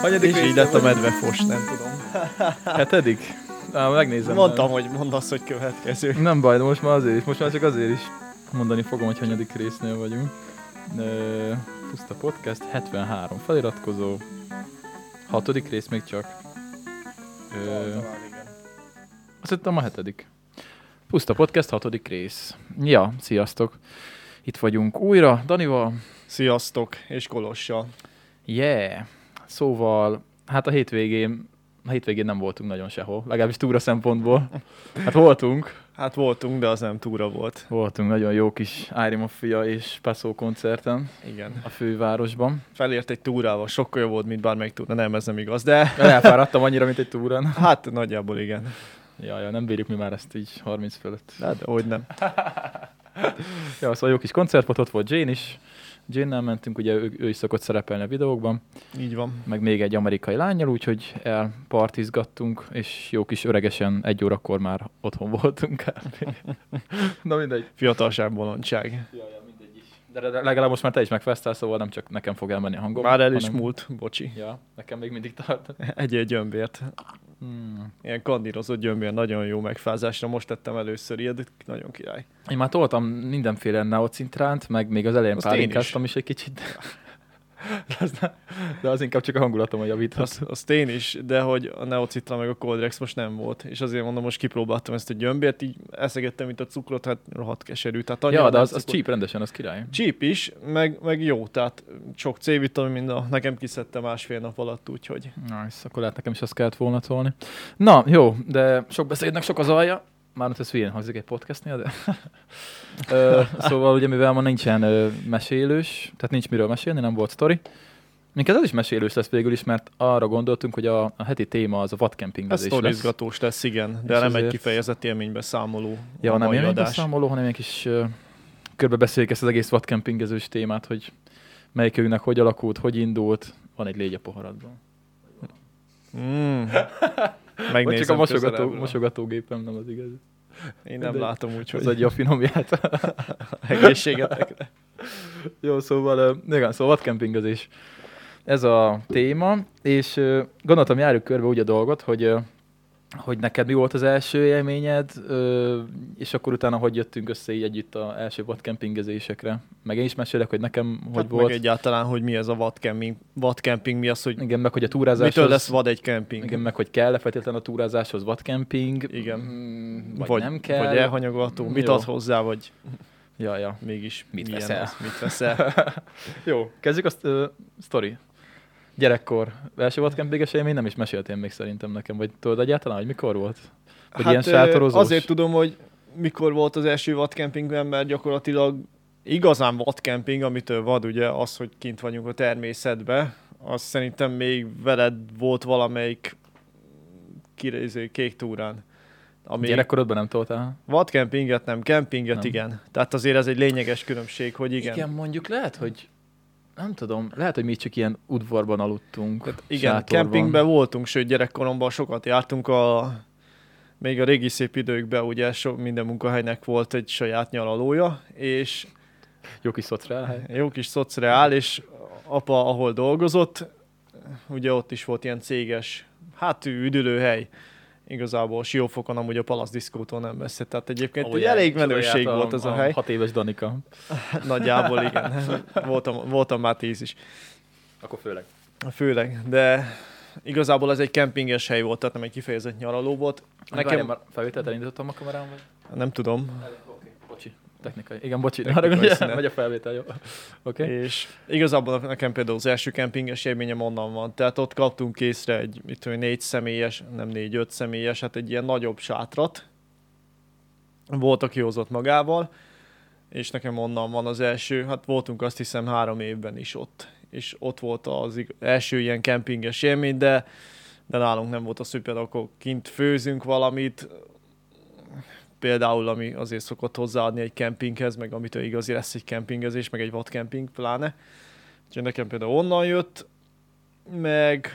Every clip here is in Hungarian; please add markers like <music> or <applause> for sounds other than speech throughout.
Hanyadik És így lett a medvefos, nem tudom. Hetedik? Á, megnézem. Mondtam, hogy mondasz, hogy következő. Nem baj, de most már azért is, most már csak azért is mondani fogom, hogy hanyadik résznél vagyunk. Ö, Puszta Podcast, 73 feliratkozó, hatodik rész még csak. Ö, azt hittem a hetedik. Puszta Podcast, hatodik rész. Ja, sziasztok! Itt vagyunk újra, Danival. Sziasztok, és Kolossal. Yeah! Szóval, hát a hétvégén, a hétvégén nem voltunk nagyon sehol, legalábbis túra szempontból. Hát voltunk, Hát voltunk, de az nem túra volt. voltunk nagyon jó kis Iron Fia és Passo koncerten Igen. a fővárosban. Felért egy túrával, sokkal jobb volt, mint bármelyik túra. Nem, ez nem igaz, de Elfáradtam annyira, mint egy túrán. hát nagyjából igen. Ja, ja, nem bírjuk mi már ezt így 30 fölött. De hogy nem. Ja, szóval jó kis koncert volt, ott volt Jane is. Jane-nel mentünk, ugye ő, ő is szokott szerepelni a videókban, Így van. meg még egy amerikai lányjal, úgyhogy elpartizgattunk, és jó kis öregesen egy órakor már otthon voltunk. <laughs> Na mindegy. Fiatalság, bolondság. Ja, ja, mindegy is. De legalább most már te is megfesztál, szóval nem csak nekem fog elmenni a hangom. Már el is hanem- múlt, bocsi. Ja, nekem még mindig tart. Egy egy gyömbért. Hmm. Ilyen kandírozott gyömbér, nagyon jó megfázásra. Most tettem először ilyet, nagyon király. Én már toltam mindenféle neocintránt, meg még az elején Azt pálinkáztam is egy kicsit. <laughs> <laughs> De, az, ne- de az inkább csak a hangulatom a javíthat. Azt, azt én is, de hogy a Neocitra meg a Coldrex most nem volt. És azért mondom, most kipróbáltam ezt a gyömbért, így eszegettem, mint a cukrot, hát rohadt keserű. Tehát Ja, de nem az, az cheap rendesen, az király. Cheap is, meg, meg jó, tehát sok C-vitamin, mind a, nekem kiszedte másfél nap alatt, úgyhogy Nice, akkor lehet nekem is azt kellett volna tolni. Na, jó, de sok beszédnek sok az alja. Már ez hülyén hangzik egy podcastnél, de... <laughs> ö, szóval ugye mivel ma nincsen ö, mesélős, tehát nincs miről mesélni, nem volt sztori. Minket ez is mesélős lesz végül is, mert arra gondoltunk, hogy a, a heti téma az a ez vadkempingezés lesz. sztorizgatós lesz, igen, de És nem egy ezért- kifejezett élménybe számoló Ja, nem mai adás. élménybeszámoló, hanem egy kis uh, körbebeszéljük ezt az egész vadkempingezős témát, hogy melyikünknek hogy alakult, hogy indult. Van egy légy a poharadban. Mm. Megnézem csak a mosogató, mosogatógépem nem az igaz. Én nem de- látom, úgyhogy Az adja a finomját. <laughs> egészségetekre. <laughs> Jó, szóval, igen, szóval vadkempingezés. Ez a téma, és gondoltam járjuk körbe úgy a dolgot, hogy hogy neked mi volt az első élményed, és akkor utána hogy jöttünk össze így együtt az első vadkempingezésekre. Meg én is mesélek, hogy nekem hogy Hát volt. meg egyáltalán, hogy mi ez a vadcamping, vadcamping mi az, hogy Igen, meg hogy a túrázáshoz... mitől lesz vad egy camping. Igen, meg hogy kell-e feltétlenül a túrázáshoz vadkemping. Igen. mm, Vagy, vagy nem kell. Vagy elhanyagolható, mit Jó. ad hozzá, vagy Ja, ja. mégis Mit veszel? Az, mit veszel. <laughs> Jó, kezdjük a uh, sztori. Gyerekkor. Első vadkempinges élmény nem is meséltél még szerintem nekem, vagy tudod egyáltalán, hogy mikor volt? Hogy ilyen ö, sátorozós? Azért tudom, hogy mikor volt az első vadkempingben, mert gyakorlatilag igazán vadkemping, amitől vad ugye az, hogy kint vagyunk a természetbe, az szerintem még veled volt valamelyik kiréző kék túrán. Ami Gyerekkorodban nem toltál? vadkempinget nem, kempinget Nem. igen. Tehát azért ez egy lényeges különbség, hogy igen. Igen, mondjuk lehet, hogy nem tudom, lehet, hogy mi csak ilyen udvarban aludtunk. Tehát igen, sátorban. kempingben voltunk, sőt gyerekkoromban sokat jártunk a még a régi szép időkben ugye so, minden munkahelynek volt egy saját nyaralója, és Jó kis szociál. jó kis szociál, és apa, ahol dolgozott, ugye ott is volt ilyen céges, hát üdülőhely. Igazából Siófokon amúgy a Palace Diszkótól nem messze, tehát egyébként egy elég menőség volt az a, hely. Hat éves Danika. <laughs> Nagyjából igen. voltam, voltam már tíz is. Akkor főleg. Főleg, de igazából ez egy kempinges hely volt, tehát nem egy kifejezett nyaraló volt. Nekem Nekem, már felvételt elindítottam a kamerám, vagy? nem tudom, bocsi. Technikai. Igen. Technikai Technikai szünet. Megy a felvétel, jó. Okay. és igazából nekem például az első kempinges élményem onnan van. Tehát ott kaptunk észre egy mit tudom, négy személyes, nem négy, öt személyes, hát egy ilyen nagyobb sátrat. Volt, aki hozott magával, és nekem onnan van az első, hát voltunk azt hiszem három évben is ott. És ott volt az első ilyen kempinges élmény, de, de nálunk nem volt az, hogy például akkor kint főzünk valamit, például, ami azért szokott hozzáadni egy kempinghez, meg amitől igazi lesz egy kempingezés, meg egy vadkemping pláne. Úgyhogy nekem például onnan jött, meg,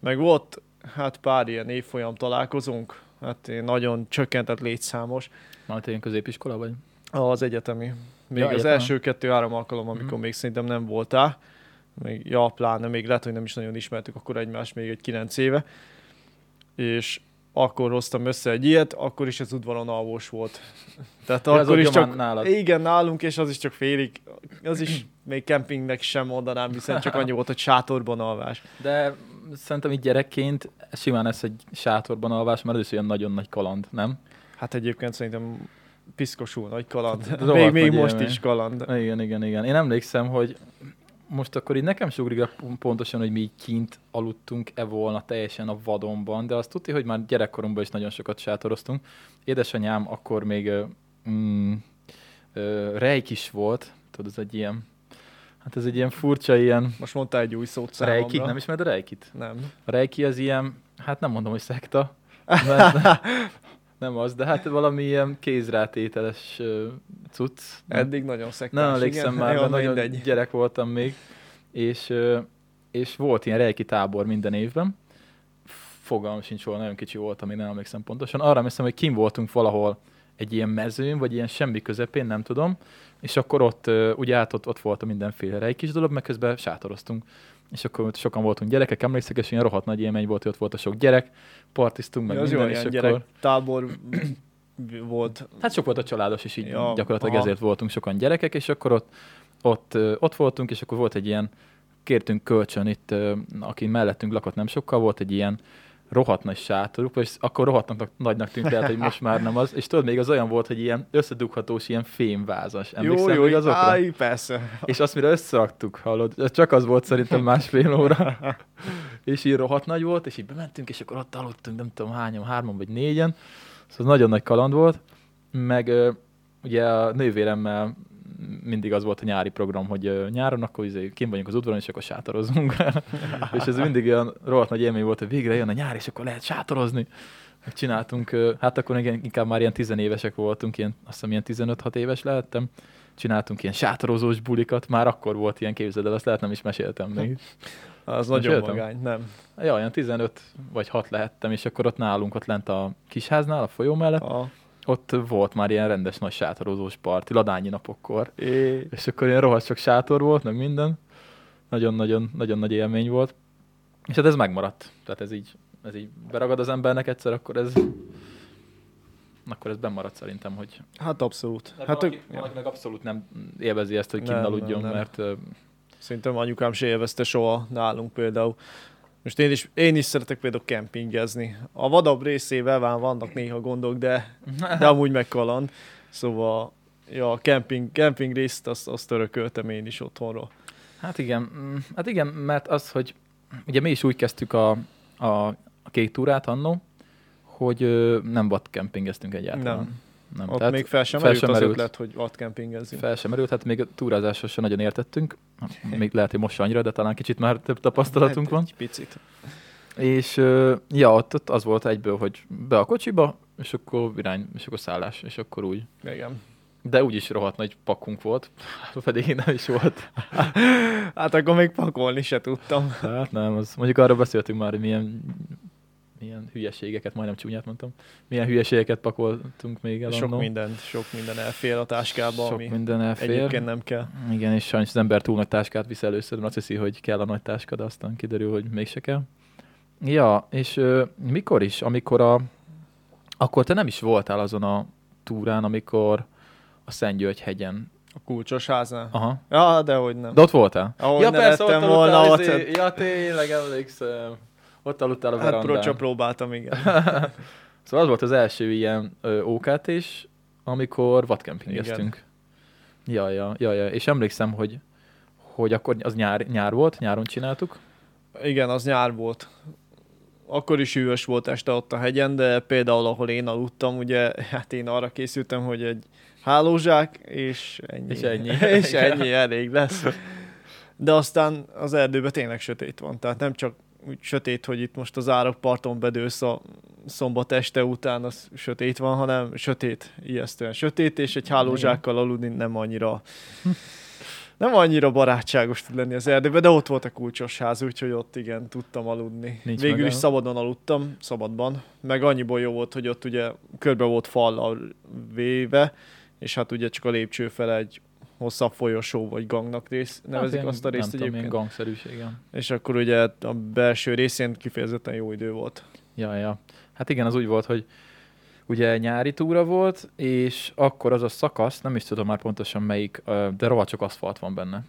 meg volt hát pár ilyen évfolyam találkozunk, hát én nagyon csökkentett létszámos Majd ilyen középiskola vagy? az egyetemi. Még Ja, az egyetem. első kettő-három alkalom, amikor Mhm. még szerintem nem voltál, még, ja, pláne, még lehet, hogy nem is nagyon ismertük akkor egymást még egy kilenc éve, és akkor hoztam össze egy ilyet, akkor is az udvaron alvós volt. Tehát az akkor is csak, nálad. igen, nálunk, és az is csak félig, az is <clears throat> még kempingnek sem mondanám, hiszen csak annyi volt, hogy sátorban alvás. De szerintem így gyerekként simán ez egy sátorban alvás, mert ez is olyan nagyon nagy kaland, nem? Hát egyébként szerintem piszkosul nagy kaland. <laughs> Rohadt még még most élmény. is kaland. Igen, igen, igen. Én emlékszem, hogy most akkor így nekem ugrik le pontosan, hogy mi így kint aludtunk-e volna teljesen a vadonban, de azt tudti, hogy már gyerekkoromban is nagyon sokat sátoroztunk. Édesanyám akkor még mm, ö, rejk is volt, tudod, ez egy ilyen, hát ez egy ilyen furcsa ilyen Most mondtál egy új szót számomra. rejki, nem ismered a rejkit? Nem. A rejki az ilyen, hát nem mondom, hogy szekta, <laughs> mert nem az, de hát valami ilyen kézrátételes cucc. Eddig nagyon szektás. Nem emlékszem igen. már, mert nagyon mindegy. gyerek voltam még, és, és volt ilyen rejki tábor minden évben. Fogalmam sincs volna, nagyon kicsi voltam, én nem emlékszem pontosan. Arra emlékszem, hogy kim voltunk valahol egy ilyen mezőn, vagy ilyen semmi közepén, nem tudom, és akkor ott, ugye hát ott, ott volt a mindenféle rejkis dolog, meg közben sátoroztunk. És akkor sokan voltunk gyerekek, emlékszek, és ilyen rohadt nagy élmény volt, hogy ott volt a sok gyerek, partiztunk, meg Ja, minden, és akkor... tábor <coughs> volt. Hát sok volt a családos, és így Ja, gyakorlatilag aha. ezért voltunk sokan gyerekek, és akkor ott, ott, ott voltunk, és akkor volt egy ilyen, kértünk kölcsön itt, aki mellettünk lakott nem sokkal, volt egy ilyen rohadt nagy sátoruk, és akkor rohadt nagynak tűnt el, hogy most már nem az, és tudod, még az olyan volt, hogy ilyen összedughatós, ilyen fémvázas. Jó, Emlékszel jó, még azokra? áj, persze. És azt mire összeraktuk, hallod, csak az volt szerintem másfél óra, és így rohadt nagy volt, és így bementünk, és akkor ott aludtunk, nem tudom hányan, hárman vagy négyen, szóval nagyon nagy kaland volt, meg ugye a nővéremmel mindig az volt a nyári program, hogy nyáron akkor izé, kim vagyunk az udvaron, és akkor sátorozunk. <laughs> és ez mindig olyan rohadt nagy élmény volt, hogy végre jön a nyár, és akkor lehet sátorozni. Csináltunk, hát akkor igen, inkább már ilyen tizenévesek voltunk, ilyen, azt hiszem ilyen 15-6 éves lehettem. Csináltunk ilyen sátorozós bulikat, már akkor volt ilyen képzeld el, azt lehet nem is meséltem még. <laughs> Az nagyon Meséltem? magány, nem. Ja, olyan 15 vagy 6 lehettem, és akkor ott nálunk, ott lent a kisháznál, a folyó mellett, A, ott volt már ilyen rendes nagy sátorozós parti, ladányi napokkor. é, És akkor ilyen rohadt sok sátor volt, meg minden. Nagyon-nagyon nagyon nagy élmény volt. És hát ez megmaradt. Tehát ez így, ez így beragad az embernek egyszer, akkor ez akkor ez bemaradt szerintem, hogy hát abszolút. hát Hát valaki, ők, valaki meg abszolút nem élvezi ezt, hogy kinn aludjon, mert Szerintem anyukám se élvezte soha nálunk például. Most én is, én is szeretek például kempingezni. A vadabb részével van, vannak néha gondok, de, de amúgy meg kaland. Szóval ja, a kemping, kemping részt azt, azt örököltem én is otthonról. Hát igen, mm, hát igen, mert az, hogy ugye mi is úgy kezdtük a, a, a kék túrát annó, hogy ö, nem vadkempingeztünk egyáltalán. Nem. Nem. Ott Tehát még fel sem fel merült sem az merült. ötlet, hogy vad kempingezzünk. fel sem merült, hát még a túrázáshoz sem nagyon értettünk. Még lehet, hogy most se annyira, de talán kicsit már több tapasztalatunk van. Hát Egy picit. És ja, ott, ott az volt egyből, hogy be a kocsiba, és akkor irány, és akkor szállás, és akkor úgy. Igen. De úgyis rohadt nagy pakunk volt, <laughs> pedig nem is volt. <laughs> Hát akkor még pakolni se tudtam. Hát nem, az, mondjuk arról beszéltünk már, hogy milyen, milyen hülyeségeket, majdnem csúnyát mondtam, milyen hülyeségeket pakoltunk még el Sok minden, sok minden elfér a táskába, Sok ami minden elfér. egyébként nem kell. Igen, és sajnos az ember túl nagy táskát visz először, mert azt hiszi, hogy kell a nagy táska, de aztán kiderül, hogy mégse kell. Ja, és ö, mikor is, amikor a... Akkor te nem is voltál azon a túrán, amikor a Szentgyörgy hegyen. A kulcsos háznál. Aha. Ja, de hogy nem. De ott voltál? Ahol ja, persze, ott volna, ott- izé, Ja, tényleg emlékszem. Ott aludtál a Hát verandán. procsa próbáltam, igen. <laughs> Szóval az volt az első ilyen OKT is, amikor vadkempingeztünk. Ja, ja, ja, ja, és emlékszem, hogy, hogy akkor az nyár, nyár volt, nyáron csináltuk. Igen, az nyár volt. Akkor is hűvös volt este ott a hegyen, de például ahol én aludtam, ugye, hát én arra készültem, hogy egy hálózsák, és ennyi. És ennyi. <laughs> és ennyi elég lesz. De aztán az erdőben tényleg sötét van, tehát nem csak úgy sötét, hogy itt most az árokparton bedősz a szombat este után, az sötét van, hanem sötét, ijesztően sötét, és egy hálózsákkal aludni nem annyira <laughs> nem annyira barátságos tud lenni az erdőben, de ott volt a kulcsos ház, úgyhogy ott igen, tudtam aludni. Nincs Végül is megálló. szabadon aludtam, szabadban, meg annyiból jó volt, hogy ott ugye körbe volt fallal véve, és hát ugye csak a lépcső fel egy hosszabb folyosó vagy gangnak rész, nevezik Hát azt a részt nem tudom, egyébként. gangszerűség, igen. És akkor ugye a belső részén kifejezetten jó idő volt. Ja, ja. Hát igen, az úgy volt, hogy ugye nyári túra volt, és akkor az a szakasz, nem is tudom már pontosan melyik, de rohadt sok aszfalt van benne.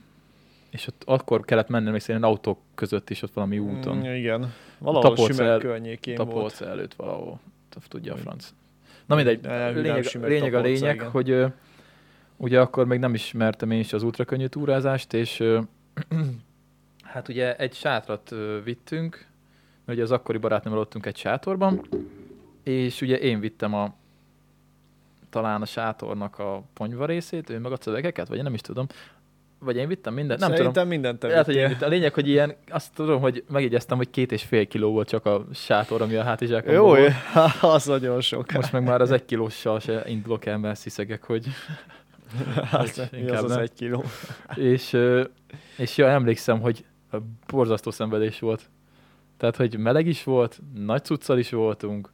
És ott akkor kellett mennem, még szerintem autók között is ott valami úton. Mm, igen. Valahol Sümek el- környékén volt. Előtt valahol. Tudja a franc. Na mindegy, lényeg, lényeg a lényeg, igen. hogy ugye akkor még nem ismertem én is az ultrakönnyű túrázást, és <clears throat> hát ugye egy sátrat vittünk, mert ugye az akkori barátnőmmel ottunk egy sátorban, és ugye én vittem a talán a sátornak a ponyva részét, ő meg a szövegeket, vagy én nem is tudom. Vagy én vittem mindent, nem tudom. Szerintem mindent te Lehet, hogy én vittem. A lényeg, hogy ilyen, azt tudom, hogy megjegyeztem, hogy két és fél kiló volt csak a sátor, ami a hátizsákomban Jó, volt. <laughs> az nagyon sok. Most meg már az egy kilóssal se indulok el, mert sziszegek, hogy... Hát, mi az az nem. egy kiló? És, és ja, emlékszem, hogy borzasztó szenvedés volt. Tehát, hogy meleg is volt, nagy cuccal is voltunk,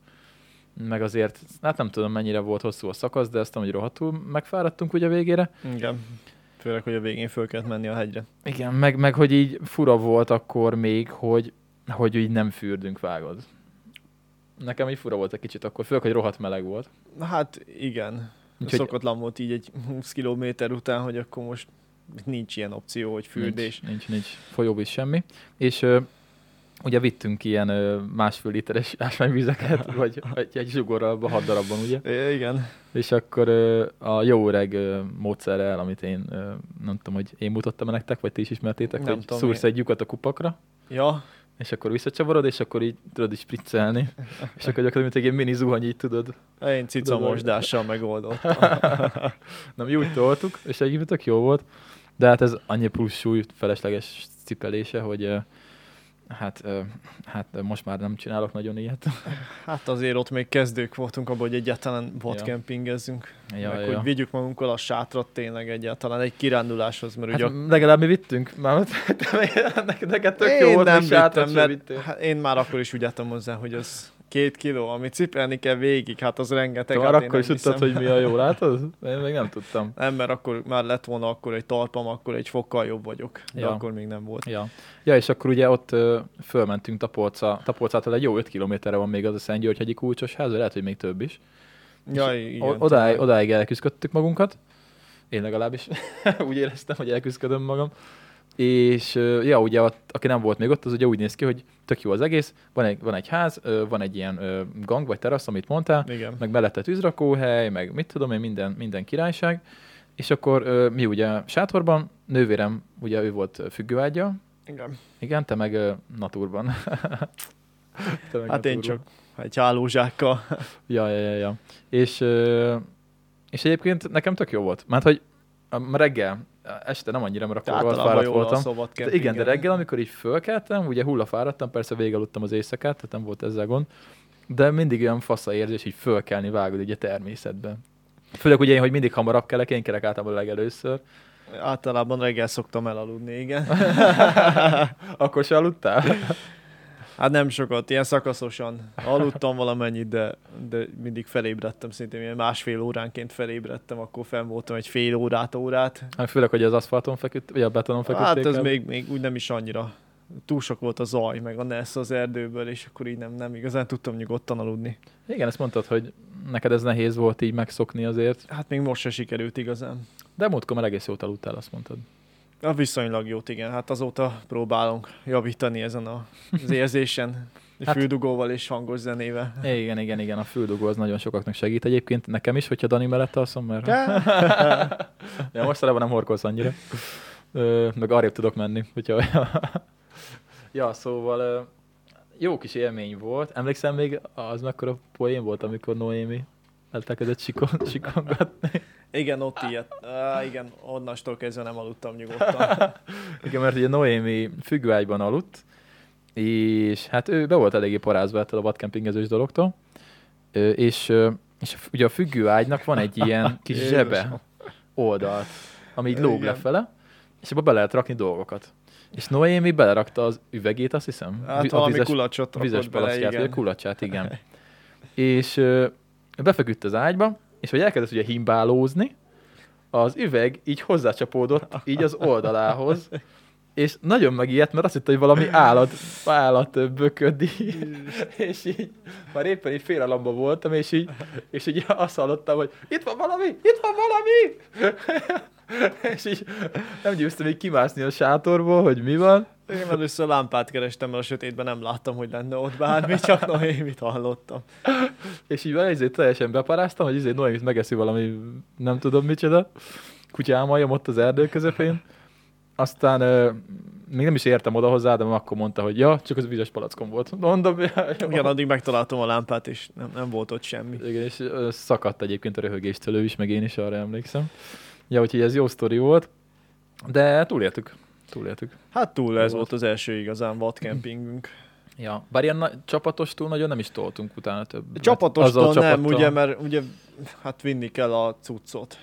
meg azért, hát nem tudom mennyire volt hosszú a szakasz, de azt hogy rohadtul megfáradtunk ugye végére. Igen. Főleg, hogy a végén föl kellett menni a hegyre. Igen, meg, meg hogy így fura volt akkor még, hogy, hogy így nem fürdünk, vágod. Nekem így fura volt egy kicsit akkor, főleg, hogy rohadt meleg volt. Hát igen. Úgyhogy-. Szokatlan volt így egy 20 kilométer után, hogy akkor most nincs ilyen opció, hogy fürdés. Nincs, nincs, nincs folyóvíz semmi. És ö, ugye vittünk ilyen ö, másfél literes <laughs> ásványvizeket, <laughs> vagy egy, egy zsugorral, hat darabban, ugye? É, igen. És akkor ö, a jó öreg ö, módszerrel, amit én ö, nem tudom, hogy én mutattam nektek, vagy ti is ismertétek, Nem hogy tudom, szúrsz én- egy lyukat a kupakra, Ja, és akkor visszacsavarod, és akkor így tudod is spriccelni. és akkor gyakorlatilag, mint egy ilyen mini zuhany, így tudod. én cica mosdással megoldottam. <laughs> Nem, így úgy toltuk, és egyébként tök jó volt. De hát ez annyi plusz súly felesleges cipelése, hogy hát, hát most már nem csinálok nagyon ilyet. Hát azért ott még kezdők voltunk abban, hogy egyáltalán vadkempingezzünk. Ja, Ja, meg ja, hogy ja. vigyük magunkkal a sátrat tényleg egyáltalán egy kiránduláshoz, mert Hát ugye legalább mi vittünk, már <laughs> neked, tök jó én volt, nem vittem, mert vittél. hát én már akkor is úgy álltam hozzá, hogy az két kiló, amit cipelni kell végig, hát az rengeteg. Te hát akkor is tudtad, hogy mi a jó, látod? <laughs> Én még nem tudtam. Nem, mert akkor már lett volna akkor egy talpam, akkor egy fokkal jobb vagyok. De Ja. akkor még nem volt. Ja. ja, és akkor ugye ott ö, fölmentünk Tapolca, Tapolcától egy jó 5 kilométerre van még az a Szentgyörgyhegyi kulcsos ház, lehet, hogy még több is. Ja, És igen. odáig, odáig elküzdöttük magunkat. Én legalábbis <laughs> úgy éreztem, hogy elküzdöm magam. És ja, ugye ott, aki nem volt még ott, az ugye úgy néz ki, hogy tök jó az egész. Van egy, van egy ház, van egy ilyen gang vagy terasz, amit mondtál, Igen. meg mellette tűzrakóhely, meg mit tudom én, minden, minden királyság. És akkor mi ugye sátorban, nővérem, ugye ő volt függőágya, igen. igen, te meg naturban. <laughs> te meg Hát én naturban. csak egy hálózsákkal. Ja, ja, ja, ja. És, és egyébként nekem tök jó volt. Mert hogy reggel, este nem annyira, mert akkor Általában fáradt voltam. szabad De igen, de reggel, amikor így fölkeltem, ugye hullafáradtam, persze végigaludtam az éjszakát, tehát nem volt ezzel gond, de mindig olyan fasza érzés, így fölkelni, vágod így a természetbe. Főleg ugye én, hogy mindig hamarabb kelek, én kelek általában legelőször. Általában reggel szoktam elaludni, igen. <laughs> Akkor se aludtál? <laughs> Hát nem sokat, ilyen szakaszosan. Aludtam valamennyit, de, de mindig felébredtem, szintén ilyen másfél óránként felébredtem, akkor fenn voltam egy fél órát, órát. Hát főleg, hogy az aszfalton feküdt, vagy a betonon feküdték Hát ez még, még úgy nem is annyira. Túl sok volt a zaj, meg a NESZ az erdőből, és akkor így nem, nem igazán tudtam nyugodtan aludni. Igen, ezt mondtad, hogy neked ez nehéz volt így megszokni azért. Hát még most se sikerült igazán. De múltkor már egész jót aludtál, azt mondtad. A viszonylag jót, igen. Hát azóta próbálunk javítani ezen a, az érzésen. Hát-. Füldugóval és hangos zenével. Igen, igen, igen, a füldugó az nagyon sokaknak segít egyébként. Nekem is, hogyha Dani mellett alszom, mert... ja, <laughs> mostanában nem horkolsz annyira. Ö, meg arrébb tudok menni, hogyha... <laughs> ja, szóval jó kis élmény volt. Emlékszem még, az mekkora poén volt, amikor Noémi elkezdett sikon, sikongatni. Igen, ott ilyet. Á, igen, onnastól kezdve nem aludtam nyugodtan. <laughs> Igen, mert ugye Noémi függőágyban aludt, és hát ő be volt eléggé parázva ettől a vadkempingezős dologtól, és, és ugye a függőágynak van egy ilyen <laughs> kis zsebe oldalt, ami így lóg Igen. lefele, és abba be lehet rakni dolgokat. És Noémi belerakta az üvegét, azt hiszem. Hát Vi- valami kulacsot vizes bele, a igen. kulacsát, igen. <laughs> és befeküdt az ágyba, és hogy elkezdett ugye himbálózni, az üveg így hozzácsapódott, <laughs> így az oldalához, és nagyon megijedt, mert azt hitte, hogy valami állat, állat böködi, <laughs> és így már éppen így félelamba voltam, és így, és így azt hallottam, hogy itt van valami, itt van valami! <laughs> és így nem győztem még kimászni a sátorból, hogy mi van. Én először lámpát kerestem, mert a sötétben nem láttam, hogy lenne ott bármi, csak Noémit hallottam. És így ezért teljesen beparáztam, hogy izé Noémit megeszi valami, nem tudom micsoda, kutyámaljam ott az erdő közepén. Aztán ö, még nem is értem oda hozzá, de akkor mondta, hogy ja, csak az vizes palackom volt. <laughs> Mondom, ja, jó. Igen, addig megtaláltam a lámpát, és nem, nem volt ott semmi. Igen, és ö, szakadt egyébként a röhögéstől ő is, meg én is arra emlékszem. Ja, úgyhogy ez jó sztori volt, de túléltük. Túléltük. Hát túl ez Volt. az első igazán vadkempingünk. Ja, bár ilyen na- csapatostól nagyon nem is toltunk utána több. Csapatostól nem, ugye, mert ugye hát vinni kell a cuccot.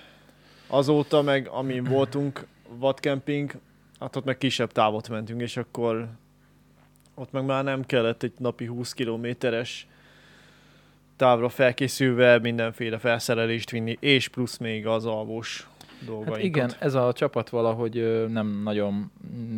Azóta meg, amin voltunk vadkemping, hát ott meg kisebb távot mentünk, és akkor ott meg már nem kellett egy napi 20 kilométeres távra felkészülve mindenféle felszerelést vinni, és plusz még az alvós dolgainkat. Hát igen, ez a csapat valahogy nem nagyon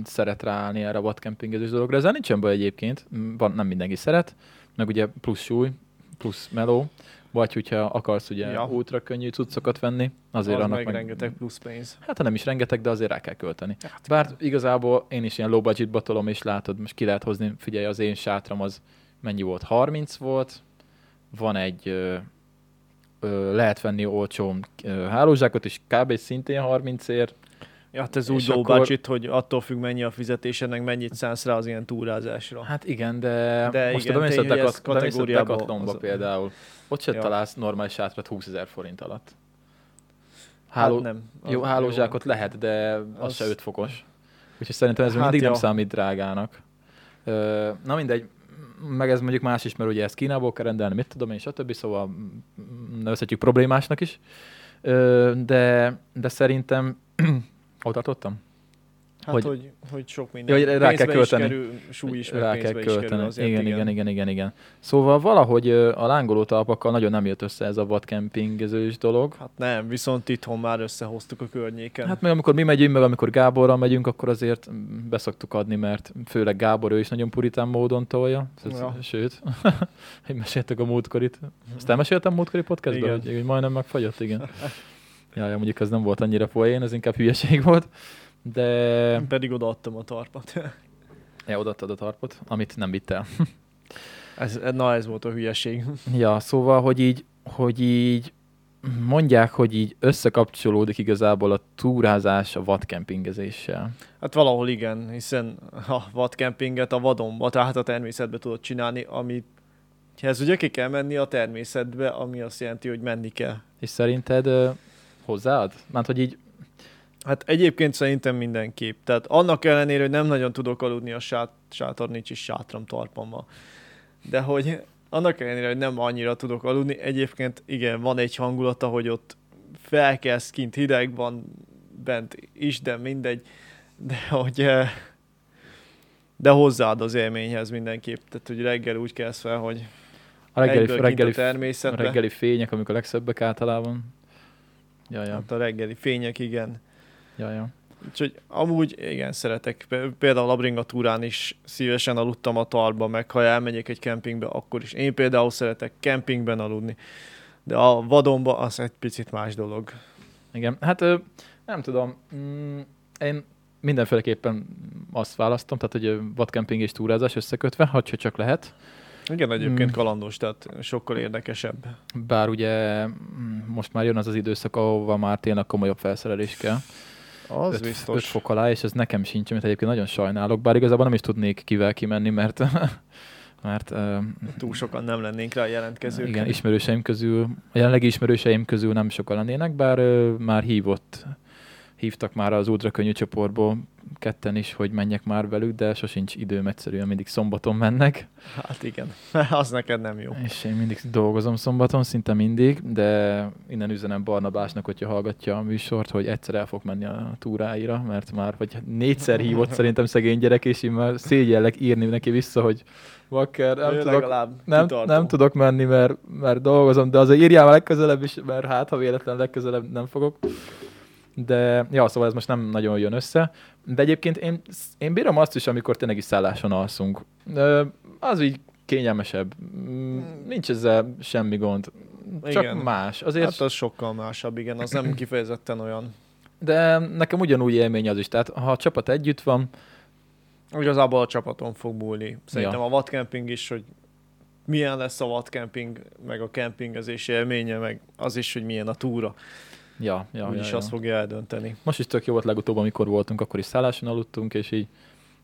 szeret ráállni erre a vadkempingezős dologra. Ezzel nincsen baj egyébként, van, nem mindenki szeret, meg ugye plusz súly, plusz meló, vagy hogyha akarsz ugye Ja. ultra könnyű cuccokat venni, azért az annak meg, meg, rengeteg plusz pénz. Hát ha nem is rengeteg, de azért rá kell költeni. Hát, Bár igazából én is ilyen low budgetba tolom, és látod, most ki lehet hozni, figyelj, az én sátram az mennyi volt? 30 volt, van egy, ö, ö, lehet venni olcsón hálózsákot is, kb. szintén 30 ér. Hát ez úgy low akkor- budget, hogy attól függ mennyi a fizetésed, meg mennyit szánsz rá az ilyen túrázásra. Hát igen, de, De most igen, a Decathlonba az- például. Ott se Ja. találsz normális sátrat 20 ezer forint alatt. Háló, hát nem. jó, hálózsákot lehet, de az, Az- se 5 fokos. Úgyhogy szerintem ez Hát hát mindig nem ja. számít drágának. Na mindegy, meg ez mondjuk más is, mert ugye ezt Kínából kell rendelni, mit tudom én, stb. Szóval mm, nevezhetjük problémásnak is. De, de szerintem ott tartottam? Hát, hogy- hogy, hogy, sok minden. Ja, hogy rá kell Pénzbe is költeni. Kerül, súly is, rá kell pénzbe is kerül költeni. azért, igen, igen, igen, igen, igen. Szóval valahogy a lángoló talpakkal nagyon nem jött össze ez a vadkempingezős dolog. Hát nem, viszont itthon már összehoztuk a környéken. Hát meg amikor mi megyünk, meg amikor Gáborral megyünk, akkor azért beszoktuk adni, mert főleg Gábor ő is nagyon puritán módon tolja. Ja. Sőt, <laughs> hogy meséltek a múltkorit. Azt elmeséltem múltkori podcastban, hogy, hogy majdnem megfagyott, igen. <laughs> Ja, ja, mondjuk ez nem volt annyira poén, ez inkább hülyeség volt. De pedig odaadtam a tarpat. <laughs> ja, odaadtad a tarpot, amit nem vitt el. <laughs> ez, na ez volt a hülyeség. <laughs> Ja, szóval, hogy így, hogy így mondják, hogy így összekapcsolódik igazából a túrázás a vadkempingezéssel. Hát valahol igen, hiszen a vadkempinget a vadonba, tehát a természetbe tudod csinálni, amit ez ugye ki kell menni a természetbe, ami azt jelenti, hogy menni kell. És szerinted ö, hozzáad? Mert hogy így, Hát egyébként szerintem mindenképp. Tehát annak ellenére, hogy nem nagyon tudok aludni a sát, sátor, nincs is sátram talpammal. De hogy annak ellenére, hogy nem annyira tudok aludni, egyébként igen, van egy hangulata, hogy ott felkelsz, kint hideg van, bent is, de mindegy. De hogy eh, de hozzáad az élményhez mindenképp. Tehát, hogy reggel úgy kelsz fel, hogy a reggeli, reggeli, a természetbe. a reggeli fények, amik a legszebbek általában. Ja, ja, Hát a reggeli fények, igen. ja, ja. Úgyhogy amúgy igen, szeretek. Például a Bringa túrán is szívesen aludtam a tarba, meg ha elmegyek egy kempingbe, akkor is. Én például szeretek kempingben aludni. De a vadonba az egy picit más dolog. Igen, hát nem tudom, mm, én mindenféleképpen azt választom, tehát hogy vadkemping és túrázás összekötve, ha csak lehet. Igen, egyébként Mm. kalandos, tehát sokkal érdekesebb. Bár ugye mm, most már jön az az időszak, ahova már tényleg komolyabb felszerelés kell. Az 5 biztos. fok alá, és ez nekem sincs, amit egyébként nagyon sajnálok, bár igazából nem is tudnék kivel kimenni, mert <laughs> mert uh, Túl sokan nem lennénk rá jelentkezők. igen, ismerőseim közül, a jelenlegi ismerőseim közül nem sokan lennének, bár uh, már hívott, hívtak már az ultra könnyű csoportból ketten is, hogy menjek már velük, de sosincs időm egyszerűen, mindig szombaton mennek, Hát igen, <laughs> az neked nem jó. és én mindig dolgozom szombaton, szinte mindig, de innen üzenem Barnabásnak, hogyha hallgatja a műsort, hogy egyszer el fog menni a túráira, mert már vagy négyszer hívott <laughs> szerintem szegény gyerek, és én már szégyellek írni neki vissza, hogy Vakker, nem tudok, nem, nem tudok menni, mert, mert dolgozom, de azért írjál legközelebb is, mert hát, ha véletlen legközelebb nem fogok. De, ja, szóval ez most nem nagyon jön össze. De egyébként én, én bírom azt is, amikor tényleg is szálláson alszunk. Az így kényelmesebb. Mm, Nincs ezzel semmi gond. Csak Igen. más. Azért, Hát az sokkal másabb, igen, az nem <clears throat> kifejezetten olyan. de nekem ugyanúgy élmény az is. Tehát ha a csapat együtt van, Igazából a csapaton fog múlni. Szerintem a vadcamping is, hogy milyen lesz a vadcamping, meg a kempingezés élménye, meg az is, hogy milyen a túra. Ja, ja, ja, Úgyis ja. azt fogja eldönteni. Most is tök jó volt legutóbb, amikor voltunk, akkor is szálláson aludtunk, és így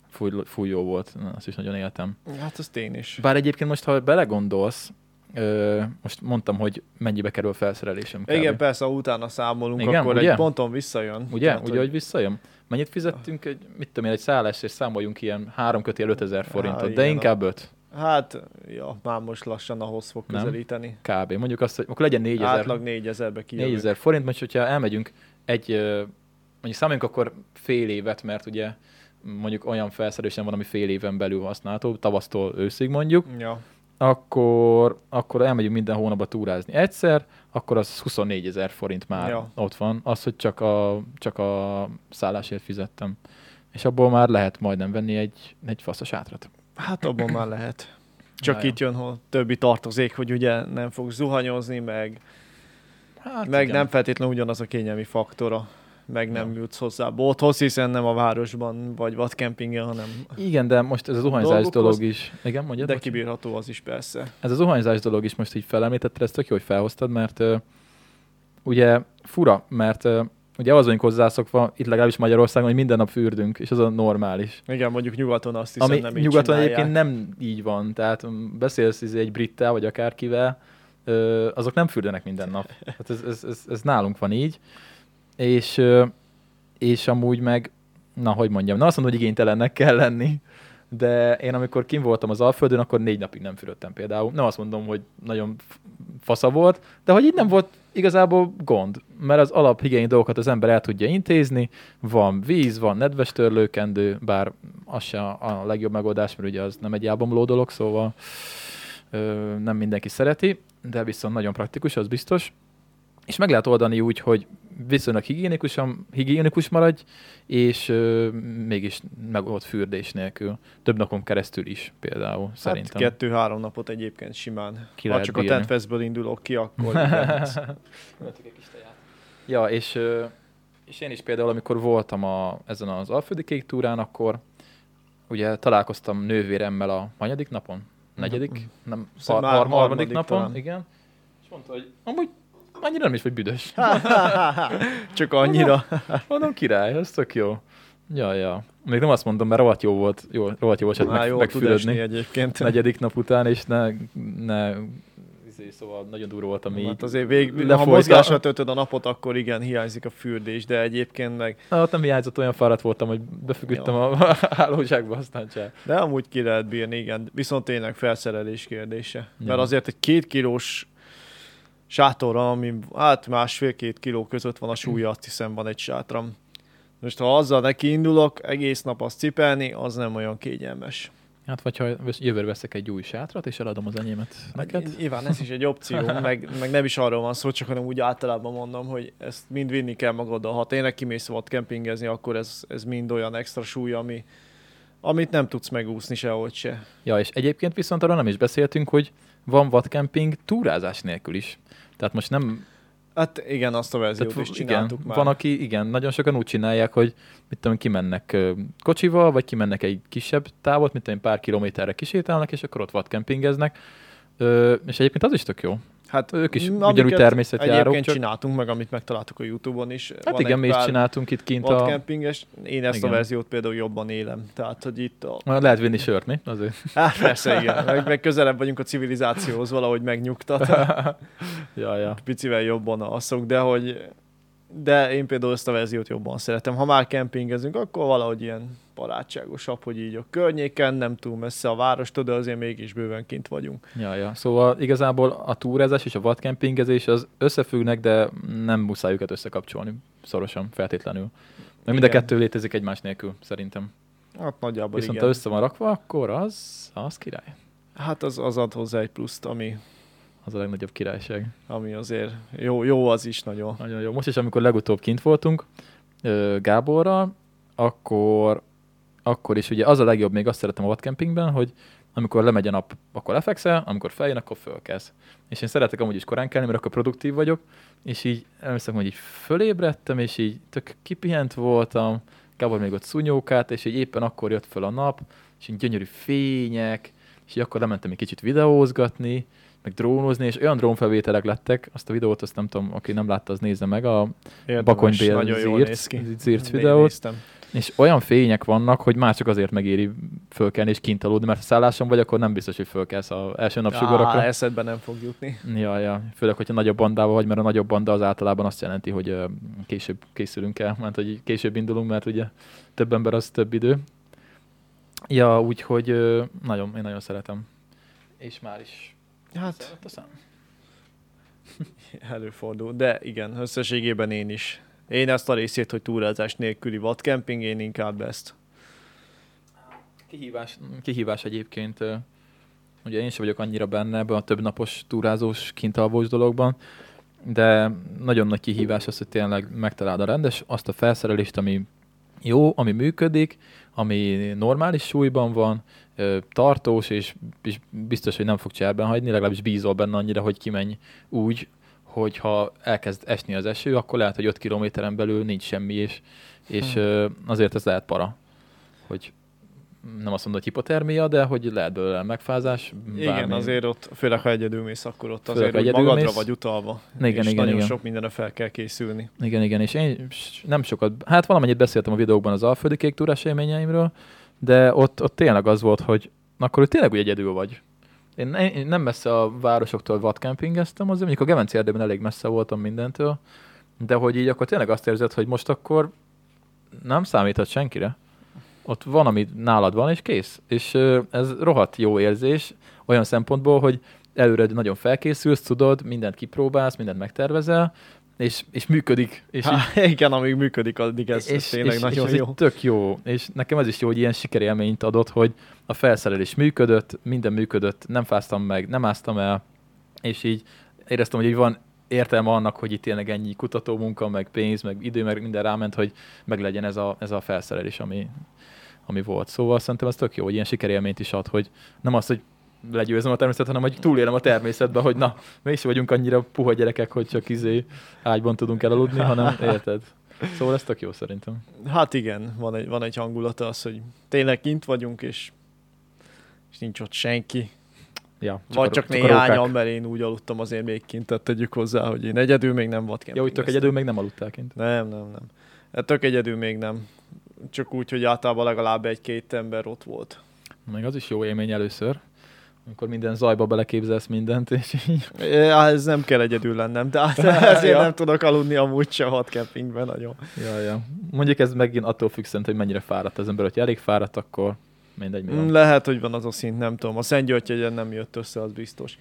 fúj, fúj jó volt. Na, Azt is nagyon éltem. Hát ezt én is. Bár egyébként most, ha belegondolsz, ö, most mondtam, hogy mennyibe kerül felszerelésem. kb. Igen, persze, ha utána számolunk, Igen, akkor ugye? egy ponton visszajön. Ugye? Tehát, Ugye, hogy visszajön? Mennyit fizettünk, egy, mit tudom én, egy szállás, és számoljunk ilyen három kötél 5000 forintot, de igen, inkább 5 Hát, ja, már most lassan ahhoz fog Nem? közelíteni. kb. Mondjuk azt, hogy akkor legyen 4000, Átlag 4000-be kijövünk. 4000 forint, most hogyha elmegyünk egy, mondjuk számoljunk akkor fél évet, mert ugye mondjuk olyan felszerelésem van, ami fél éven belül használható, tavasztól őszig mondjuk, Ja. akkor, akkor elmegyünk minden hónapba túrázni egyszer, akkor az 24 ezer forint már Ja. ott van. Az, hogy csak a, csak a szállásért fizettem. És abból már lehet majdnem venni egy, egy fasz a sátrat. Hát abban már lehet. Csak ja. itt jön hol többi tartozék, hogy ugye nem fog zuhanyozni, meg, Hát meg igen. nem feltétlenül ugyanaz a kényelmi faktora, meg nem jutsz hozzá bolthoz, hiszen nem a városban vagy vadkempingen, hanem Igen, de most ez a zuhanyzás dolog is. Igen, mondjad? de bocs? kibírható az is persze. Ez a zuhanyzás dolog is most így felemlítetted, ezt tök jó, hogy felhoztad, mert uh, ugye fura, mert uh, ugye az vagyunk hozzászokva, itt legalábbis Magyarországon, hogy minden nap fürdünk, és az a normális. Igen, mondjuk nyugaton azt hiszem Ami nem így nyugaton csinálják. egyébként nem így van, tehát mm, beszélsz izé egy brittel, vagy akárkivel, azok nem fürdenek minden nap. Hát ez, ez, ez, ez nálunk van így. És, és amúgy meg, na hogy mondjam, na azt mondom, hogy igénytelennek kell lenni, de én amikor kim voltam az Alföldön, akkor négy napig nem fürödtem például. Nem azt mondom, hogy nagyon fasza volt, de hogy így nem volt igazából gond, mert az alaphigiéni dolgokat az ember el tudja intézni, van víz, van nedves törlőkendő, bár az se a legjobb megoldás, mert ugye az nem egy elbomló dolog, szóval ö, nem mindenki szereti, de viszont nagyon praktikus, az biztos. És meg lehet oldani úgy, hogy viszonylag higiénikusan, higiénikus maradj, és ö, mégis meg ott fürdés nélkül. Több napon keresztül is például, Hát szerintem. kettő-három napot egyébként simán. Ki ha csak a bírni. tentfestből indulok ki, akkor. <laughs> Ja, és, ö, és én is például, amikor voltam a, ezen az Alföldi Kék túrán, akkor ugye találkoztam nővéremmel a hanyadik napon? Negyedik? Nem, har- már har- harmadik harmadik napon, talán. igen. És mondta, hogy amúgy annyira nem is vagy büdös. <laughs> Csak annyira. Mondom, király, ez tök jó. Ja, ja. Még nem azt mondom, mert rohadt jó volt, jó, rohadt jó volt meg, esni megfürödni egyébként. negyedik nap után, és ne, ne izé, szóval nagyon durva volt, ami Hát azért vég, ha lefolyt- mozgásra töltöd a napot, akkor igen, hiányzik a fürdés, de egyébként meg, Na, ott nem hiányzott, olyan fáradt voltam, hogy befüggöttem Jó. a <laughs> hálózsákba, aztán csá. de amúgy ki lehet bírni, igen. Viszont tényleg felszerelés kérdése. Ja. Mert azért egy két kilós sátorra, ami hát másfél-két kiló között van a súlya, azt hiszem van egy sátram. Most ha azzal neki indulok, egész nap azt cipelni, az nem olyan kényelmes. Hát vagy ha jövőre veszek egy új sátrat, és eladom az enyémet neked. Nyilván ez is egy opció, <laughs> meg, meg nem is arról van szó, csak hanem úgy általában mondom, hogy ezt mind vinni kell magaddal. Ha tényleg kimész volt kempingezni, akkor ez, ez mind olyan extra súly, ami, amit nem tudsz megúszni sehogy se. Ja, és egyébként viszont arról nem is beszéltünk, hogy van vadkemping túrázás nélkül is. Tehát most nem... Hát igen, azt a verziót Tehát, is igen, már. van, aki, igen, nagyon sokan úgy csinálják, hogy mit tudom, kimennek kocsival, vagy kimennek egy kisebb távot, mit tudom, pár kilométerre kisétálnak, és akkor ott vadkempingeznek. Ö, és egyébként az is tök jó. Hát Ők is ugyanúgy természetjárók, Egyébként csak- csináltunk meg, amit megtaláltuk a Youtube-on is. Hát Van igen, mi is csináltunk itt kint a... vadkempinges. Én ezt Igen. a verziót például jobban élem. Tehát, hogy itt a... Lehet vinni sört, mi? Azért. Hát persze, igen. Meg, meg közelebb vagyunk a civilizációhoz, valahogy megnyugtat. <laughs> ja, ja. picivel jobban alszok, de hogy de én például ezt a verziót jobban szeretem. Ha már kempingezünk, akkor valahogy ilyen barátságosabb, hogy így a környéken, nem túl messze a várostól, de azért mégis bőven kint vagyunk. Ja, ja. Szóval igazából a túrázás és a vadkempingezés az összefüggnek, de nem muszáj őket összekapcsolni szorosan, feltétlenül. Meg mind a kettő létezik egymás nélkül, szerintem. Hát nagyjából Viszont ha igen. össze van rakva, akkor az, az király. Hát az, az ad hozzá egy pluszt, ami Az a legnagyobb királyság. Ami azért jó, jó az is nagyon. Nagyon jó. Most is, amikor legutóbb kint voltunk Gáborral, akkor, akkor is ugye az a legjobb, még azt szeretem a vadkempingben, hogy amikor lemegy a nap, akkor lefekszel, amikor feljön, akkor fölkelsz. És én szeretek amúgy is korán kelni, mert akkor produktív vagyok, és így emlékszem, hogy így fölébredtem, és így tök kipihent voltam, Gábor még ott szúnyókát, és így éppen akkor jött föl a nap, és így gyönyörű fények, és akkor lementem egy kicsit videózgatni, meg drónozni, és olyan drónfelvételek lettek, azt a videót, azt nem tudom, aki nem látta, az nézze meg, a jól zírt, zírt videót, néztem. és olyan fények vannak, hogy már csak azért megéri fölkelni és kint aludni, mert ha szálláson vagy, akkor nem biztos, hogy fölkelsz a első nap sugarakra. Eszedbe nem fog jutni. Ja, ja. Főleg, hogyha nagyobb bandával vagy, mert a nagyobb banda az általában azt jelenti, hogy később készülünk el, mert hogy később indulunk, mert ugye több ember az több idő. Ja, úgyhogy nagyon, én nagyon szeretem. És már is Hát <laughs> előfordul, de igen, összességében én is. Én ezt a részét, hogy túrázás nélküli vadkemping, én inkább ezt. Kihívás, kihívás egyébként, ugye én sem vagyok annyira benne ebben a több napos túrázós, kintalvós dologban, de nagyon nagy kihívás az, hogy tényleg megtaláld a rendes, azt a felszerelést, ami jó, ami működik, ami normális súlyban van, tartós, és, és biztos, hogy nem fog cserben hagyni, legalábbis bízol benne annyira, hogy kimenj úgy, hogy ha elkezd esni az eső, akkor lehet, hogy 5 kilométeren belül nincs semmi, és, és Hm. ö, azért ez lehet para, hogy nem azt mondom, hogy hipotermia, de hogy lehet belőle megfázás. Igen, bármi. azért ott, főleg ha egyedül mész, akkor ott Főleg, azért hogy magadra mész. vagy utalva. Igen, és igen, nagyon igen. sok mindenre fel kell készülni. Igen, igen, és én nem sokat, hát valamennyit beszéltem a videókban az Alföldi Kék túrás élményeimről, de ott, ott tényleg az volt, hogy akkor hogy tényleg úgy egyedül vagy. Én, én nem messze a városoktól vadkempingeztem, azért mondjuk a Gemenci erdőben elég messze voltam mindentől, de hogy így akkor tényleg azt érzed, hogy most akkor nem számíthat senkire. Ott van, ami nálad van, és kész. És ez rohadt jó érzés, olyan szempontból, hogy előre nagyon felkészülsz, tudod, mindent kipróbálsz, mindent megtervezel, és, és működik. És így Há, igen, amíg működik, addig ez, ez tényleg és, nagyon és jó. így tök jó, és nekem ez is jó, hogy ilyen sikerélményt adott, hogy a felszerelés működött, minden működött, nem fáztam meg, nem áztam el, és így éreztem, hogy így van értelme annak, hogy itt tényleg ennyi kutatómunka, meg pénz, meg idő, meg minden ráment, hogy meg legyen ez a, ez a felszerelés, ami, ami volt. Szóval szerintem ez tök jó, hogy ilyen sikerélményt is ad, hogy nem az, hogy legyőzöm a természetet, hanem hogy túlélem a természetben, hogy na, mi is vagyunk annyira puha gyerekek, hogy csak izé ágyban tudunk elaludni, hanem <laughs> érted? Szóval ez tök jó szerintem. Hát igen, van egy, van egy hangulata az, hogy tényleg kint vagyunk, és, és nincs ott senki. Ja, Vagy a- csak, a néhányan, mert én úgy aludtam azért még kint, tehát tegyük hozzá, hogy én egyedül még nem vadkempingeztem. Jó, hogy tök egyedül még nem aludtál kint. Nem, nem, nem. Hát tök egyedül még nem. Csak úgy, hogy általában legalább egy-két ember ott volt. Még az is jó élmény először, amikor minden zajba beleképzelsz mindent, és így Ja, ez nem kell egyedül lennem, de hát <laughs> ezért Ja. nem tudok aludni amúgy se vadkempingben nagyon. Ja, ja. Mondjuk ez megint attól függ szerint, hogy mennyire fáradt az ember, hogyha elég fáradt, akkor mindegy mi van. Mm, Lehet, hogy van az a szint, nem tudom. A Szent Györgyhegyen nem jött össze, az biztos.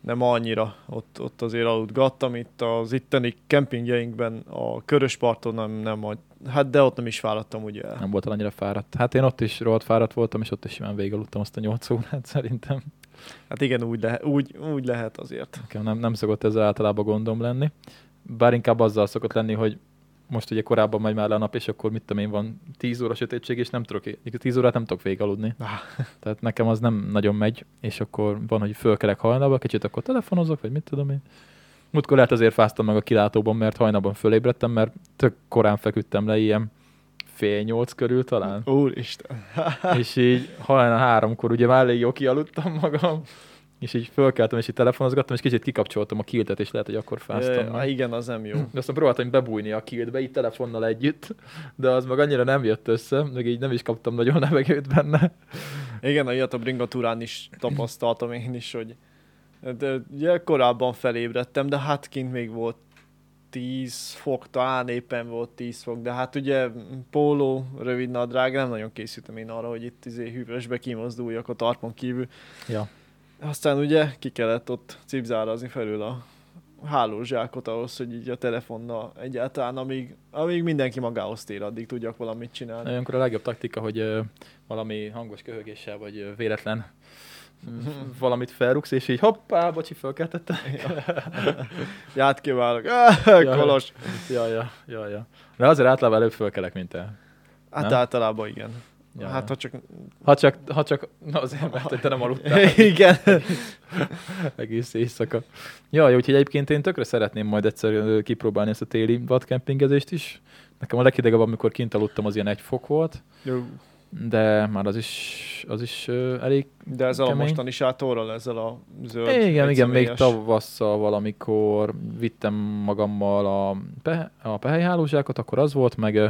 Nem annyira. Ott, ott azért aludgattam. Itt az itteni kempingjeinkben a Körösparton nem, nem a- hát de ott nem is fáradtam ugye el. Nem voltál annyira fáradt. Hát én ott is rohadt fáradt voltam, és ott is simán végigaludtam azt a 8 órát <laughs> szerintem. Hát igen, úgy, lehet, úgy, úgy lehet azért. Nekem nem, nem szokott ez általában gondom lenni. Bár inkább azzal szokott lenni, hogy most ugye korábban megy már le a nap, és akkor mit tudom én, van 10 óra sötétség, és nem tudok, 10 órát nem tudok végigaludni. Ah. <laughs> Tehát nekem az nem nagyon megy, és akkor van, hogy fölkelek hajnalba, kicsit akkor telefonozok, vagy mit tudom én. Múltkor lehet azért fáztam meg a kilátóban, mert hajnalban fölébredtem, mert tök korán feküdtem le, ilyen fél nyolc körül talán. Úristen. <laughs> és így hajnal háromkor ugye már elég jó kialudtam magam, és így fölkeltem, és így telefonozgattam, és kicsit kikapcsoltam a kiltet, és lehet, hogy akkor fáztam. Meg. igen, az nem jó. De aztán próbáltam bebújni a kiltbe, így telefonnal együtt, de az meg annyira nem jött össze, meg így nem is kaptam nagyon levegőt benne. Igen, a ilyet a bringatúrán is tapasztaltam én is, hogy de ugye korábban felébredtem, de hát kint még volt 10 fok, talán éppen volt 10 fok, de hát ugye póló, rövid nadrág, nem nagyon készültem én arra, hogy itt izé hűvösbe kimozduljak a tarpon kívül. Ja. Aztán ugye ki kellett ott cipzárazni felül a hálózsákot ahhoz, hogy így a telefonnal egyáltalán, amíg, amíg mindenki magához tér, addig tudjak valamit csinálni. Olyankor a legjobb taktika, hogy ö, valami hangos köhögéssel, vagy ö, véletlen <laughs> valamit felrugsz, és így hoppá, bocsi, fölkeltettem. <laughs> Ját kiválok. <laughs> Kolos. Ja, ja, ja, ja. De azért általában előbb fölkelek, mint te. Hát Nem? általában igen. Ja, hát ha csak... Ha csak, ha csak, na azért, mert hogy te nem aludtál igen. egész éjszaka. Ja, jó, úgyhogy egyébként én tökre szeretném majd egyszer kipróbálni ezt a téli vadkempingezést is. Nekem a leghidegebb, amikor kint aludtam, az ilyen egy fok volt, Jó. De már az is, az is ö, elég De ezzel Kemény. a mostani sátorral, ezzel a zöld Igen, igen, még egyszemélyes- tavasszal valamikor vittem magammal a, pe, a pehelyhálózsákot, akkor az volt, meg ö,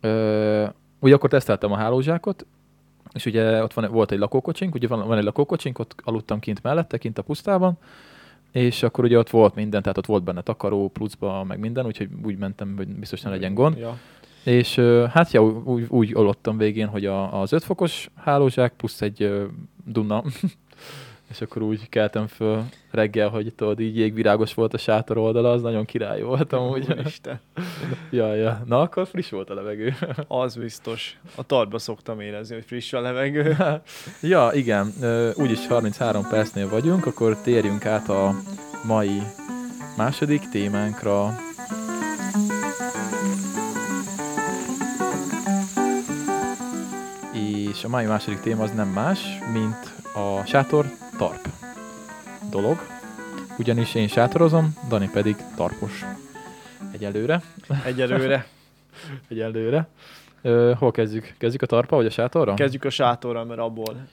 ö, ugye akkor teszteltem a hálózsákot, és ugye ott van, volt egy lakókocsink, ugye van, van egy lakókocsink, ott aludtam kint mellette, kint a pusztában, és akkor ugye ott volt minden, tehát ott volt benne takaró, pluszba, meg minden, úgyhogy úgy mentem, hogy biztos ne legyen gond. Ja. És hát ja, úgy, úgy aludtam végén, hogy a, az 5 fokos hálózsák plusz egy Duna. <laughs> és akkor úgy keltem föl reggel, hogy tudod, így jégvirágos volt a sátor oldala, az nagyon király volt amúgy. Úristen. <laughs> ja, ja. Na, akkor friss volt a levegő. <laughs> Az biztos. A tartba szoktam érezni, hogy friss a levegő. ja, igen. Úgyis 33 percnél vagyunk, akkor térjünk át a mai második témánkra. És a mai második téma az nem más, mint a sátor tarp dolog. Ugyanis én sátorozom, Dani pedig tarpos. Egyelőre. Egyelőre. <laughs> Egyelőre. Ö, hol kezdjük? Kezdjük a tarpa, vagy a sátorra? Kezdjük a sátorral, mert abból,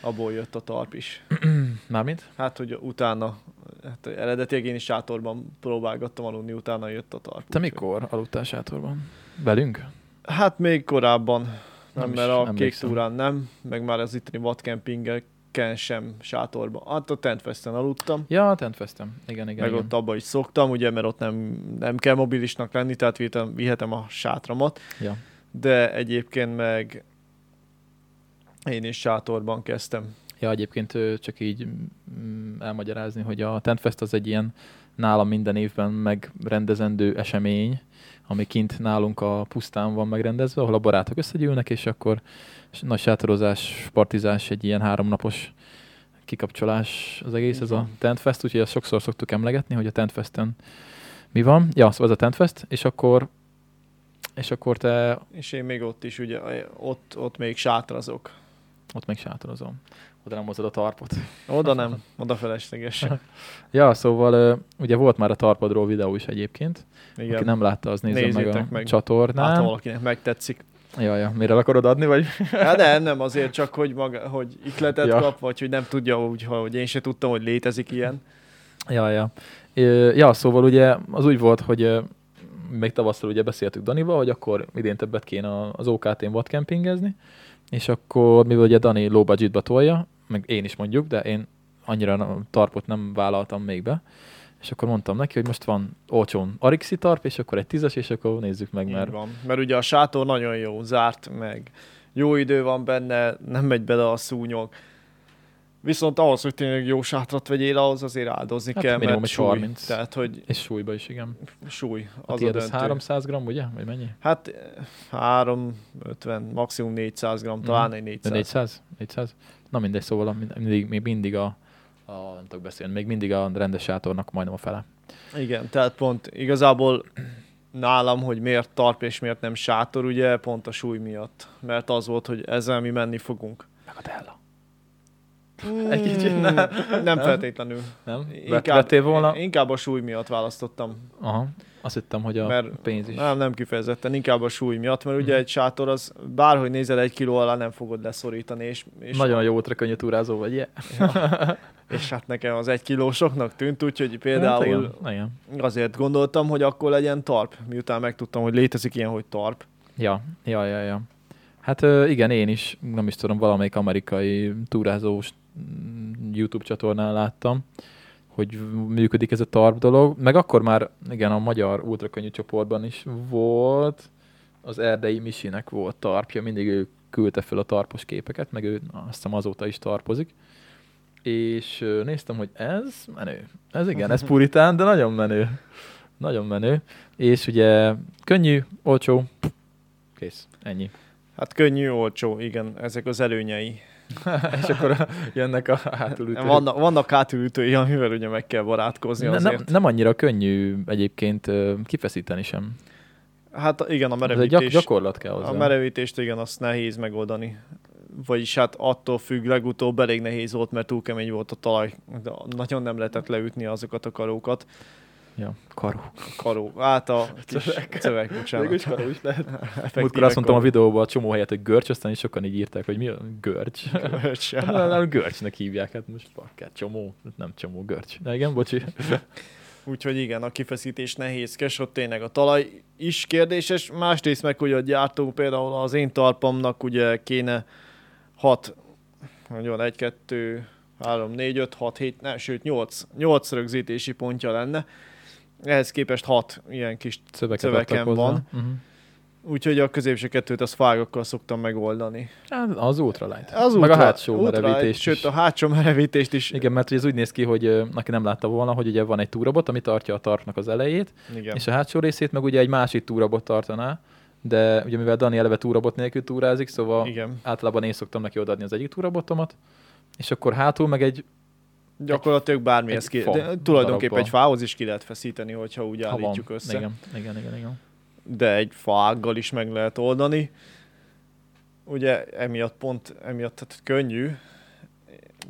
abból jött a tarp is. <clears throat> Mármint? Hát, hogy utána, hát eredetileg én is sátorban próbálgattam aludni, utána jött a tarp. Te úgyhogy- mikor aludtál sátorban? Velünk? Hát még korábban. Nem, Nem mert a kék emlékszem. túrán nem, meg már az itteni vadkempingeken sem sátorban. Hát a Tentfesten aludtam, Ja, tentfeztem. Igen, igen. meg igen. ott abba is szoktam, ugye, mert ott nem, nem kell mobilisnak lenni, tehát vihetem, vihetem a sátramat, Ja. de egyébként meg én is sátorban kezdtem. ja, egyébként csak így mm, elmagyarázni, hogy a Tentfest az egy ilyen nálam minden évben megrendezendő esemény, ami kint nálunk a pusztán van megrendezve, ahol a barátok összegyűlnek, és akkor nagy sátorozás, partizás, egy ilyen háromnapos kikapcsolás az egész, ez a. Tentfest, úgyhogy azt sokszor szoktuk emlegetni, hogy a Tentfesten mi van. Ja, szóval ez a Tentfest, és akkor és akkor te És én még ott is, ugye, ott, ott még sátrazok. ott még sátorozom. Oda nem hozod a tarpot. Oda nem, oda felesleges. <laughs> Ja, szóval ugye volt már a tarpadról videó is egyébként. Igen. Aki nem látta, az nézze meg a meg. csatornán. Hát valakinek megtetszik. Ja, ja. Mire akarod adni, vagy? Hát nem, nem, azért csak, hogy, maga, hogy ikletet Ja. kap, vagy hogy nem tudja, úgy, hogy én se tudtam, hogy létezik ilyen. Ja, ja. Ja, szóval ugye az úgy volt, hogy még tavasszal ugye beszéltük Danival, hogy akkor idén többet kéne az OKT-n vadkempingezni, és akkor, mivel ugye Dani low budgetba tolja, meg én is mondjuk, de én annyira na- tarpot nem vállaltam még be, és akkor mondtam neki, hogy most van olcsón Arixi tarp, és akkor egy tízes, és akkor nézzük meg, Így mert van. Mert ugye a sátor nagyon jó, zárt meg. Jó idő van benne, nem megy bele a szúnyog. Viszont ahhoz, hogy tényleg jó sátrat vegyél, ahhoz azért áldozni Hát kell, mert súly. 30. Tehát, hogy és súlyba is, igen. súly, A az tiéd az döntő. 300 gram, ugye? Vagy mennyi? Hát eh, 350, maximum 400 gram, talán egy De 400. 400? 400? Na mindegy, szóval mindig, még mindig a, a, nem tudok beszélni, még mindig a rendes sátornak majdnem a fele. Igen, tehát pont igazából nálam, hogy miért tarp és miért nem sátor, ugye pont a súly miatt. Mert az volt, hogy ezzel mi menni fogunk. Meg a Della. Mm, Egy kicsit nem. Nem feltétlenül. Nem? Inkább, Vettél volna? inkább a súly miatt választottam. Aha. Azt hittem, hogy a Mert pénz is. Nem, nem kifejezetten, inkább a súly miatt, mert ugye Mhm. egy sátor az bárhogy nézel egy kiló alá nem fogod leszorítani, és, és, Nagyon jó útra könnyű túrázó vagy, yeah. és hát nekem az egy kilósoknak tűnt, úgyhogy például Hát igen, igen. azért gondoltam, hogy akkor legyen tarp, miután megtudtam, hogy létezik ilyen, hogy tarp. Ja, ja, ja, ja. Hát igen, én is, nem is tudom, valamelyik amerikai túrázós mm, YouTube csatornán láttam, hogy működik ez a tarp dolog. Meg akkor már, igen, a magyar ultrakönnyű csoportban is volt, az erdei Misinek volt tarpja, mindig ő küldte fel a tarpos képeket, meg ő azt hiszem azóta is tarpozik. És néztem, hogy ez menő. Ez igen, ez puritán, de nagyon menő. Nagyon menő. És ugye könnyű, olcsó, kész, ennyi. Hát könnyű, olcsó, igen, ezek az előnyei. <laughs> és akkor jönnek a hátulütők. Vannak, vannak hátulütői, amivel ugye meg kell barátkozni Ne, azért. nem, nem annyira könnyű egyébként kifeszíteni sem. Hát igen, a merevítés. gyak, gyakorlat kell hozzá. A merevítést igen, azt nehéz megoldani. Vagyis hát attól függ, legutóbb elég nehéz volt, mert túl kemény volt a talaj. De nagyon nem lehetett leütni azokat a karókat. Ja, karó. Karó, hát a kis Cövek. cövek, bocsánat. Végülis karó is lehet. Effektíve Múltkor azt mondtam a videóban a csomó helyet, hogy görcs, aztán is sokan így írták, hogy mi a görcs. Görcs, Hát, ja. nem, görcsnek hívják, hát most bakker, csomó, nem csomó, görcs. De igen, bocsi. Úgyhogy igen, a kifeszítés nehézkes, ott tényleg a talaj is kérdéses. Másrészt meg, hogy a gyártó például az én talpamnak ugye kéne 6, nagyon 1, 2, 3, 4, 5, 6, 7, ne, sőt 8, 8 rögzítési pontja lenne. Ehhez képest 6 ilyen kis Szöveket Szöveken hozzá. van. Uh-huh. Úgyhogy a középső kettőt az fágokkal szoktam megoldani. Hát, az ultralight. Az Meg ultra- a hátsó merevítést Sőt, a hátsó merevítést is. Igen, mert ugye ez úgy néz ki, hogy aki nem látta volna, hogy ugye van egy túrabot, ami tartja a tartnak az elejét, Igen. és a hátsó részét meg ugye egy másik túrabot tartaná, de ugye mivel Dani eleve túrabot nélkül túrázik, szóval Igen. általában én szoktam neki odaadni az egyik túrabotomat, és akkor hátul meg egy, Gyakorlatilag bármihez Egy ki, fa de tulajdonképpen egy darabbal. fához is ki lehet feszíteni, hogyha úgy ha van. állítjuk össze. Igen, igen, igen, igen. De egy faággal is meg lehet oldani. Ugye emiatt pont, emiatt tehát könnyű.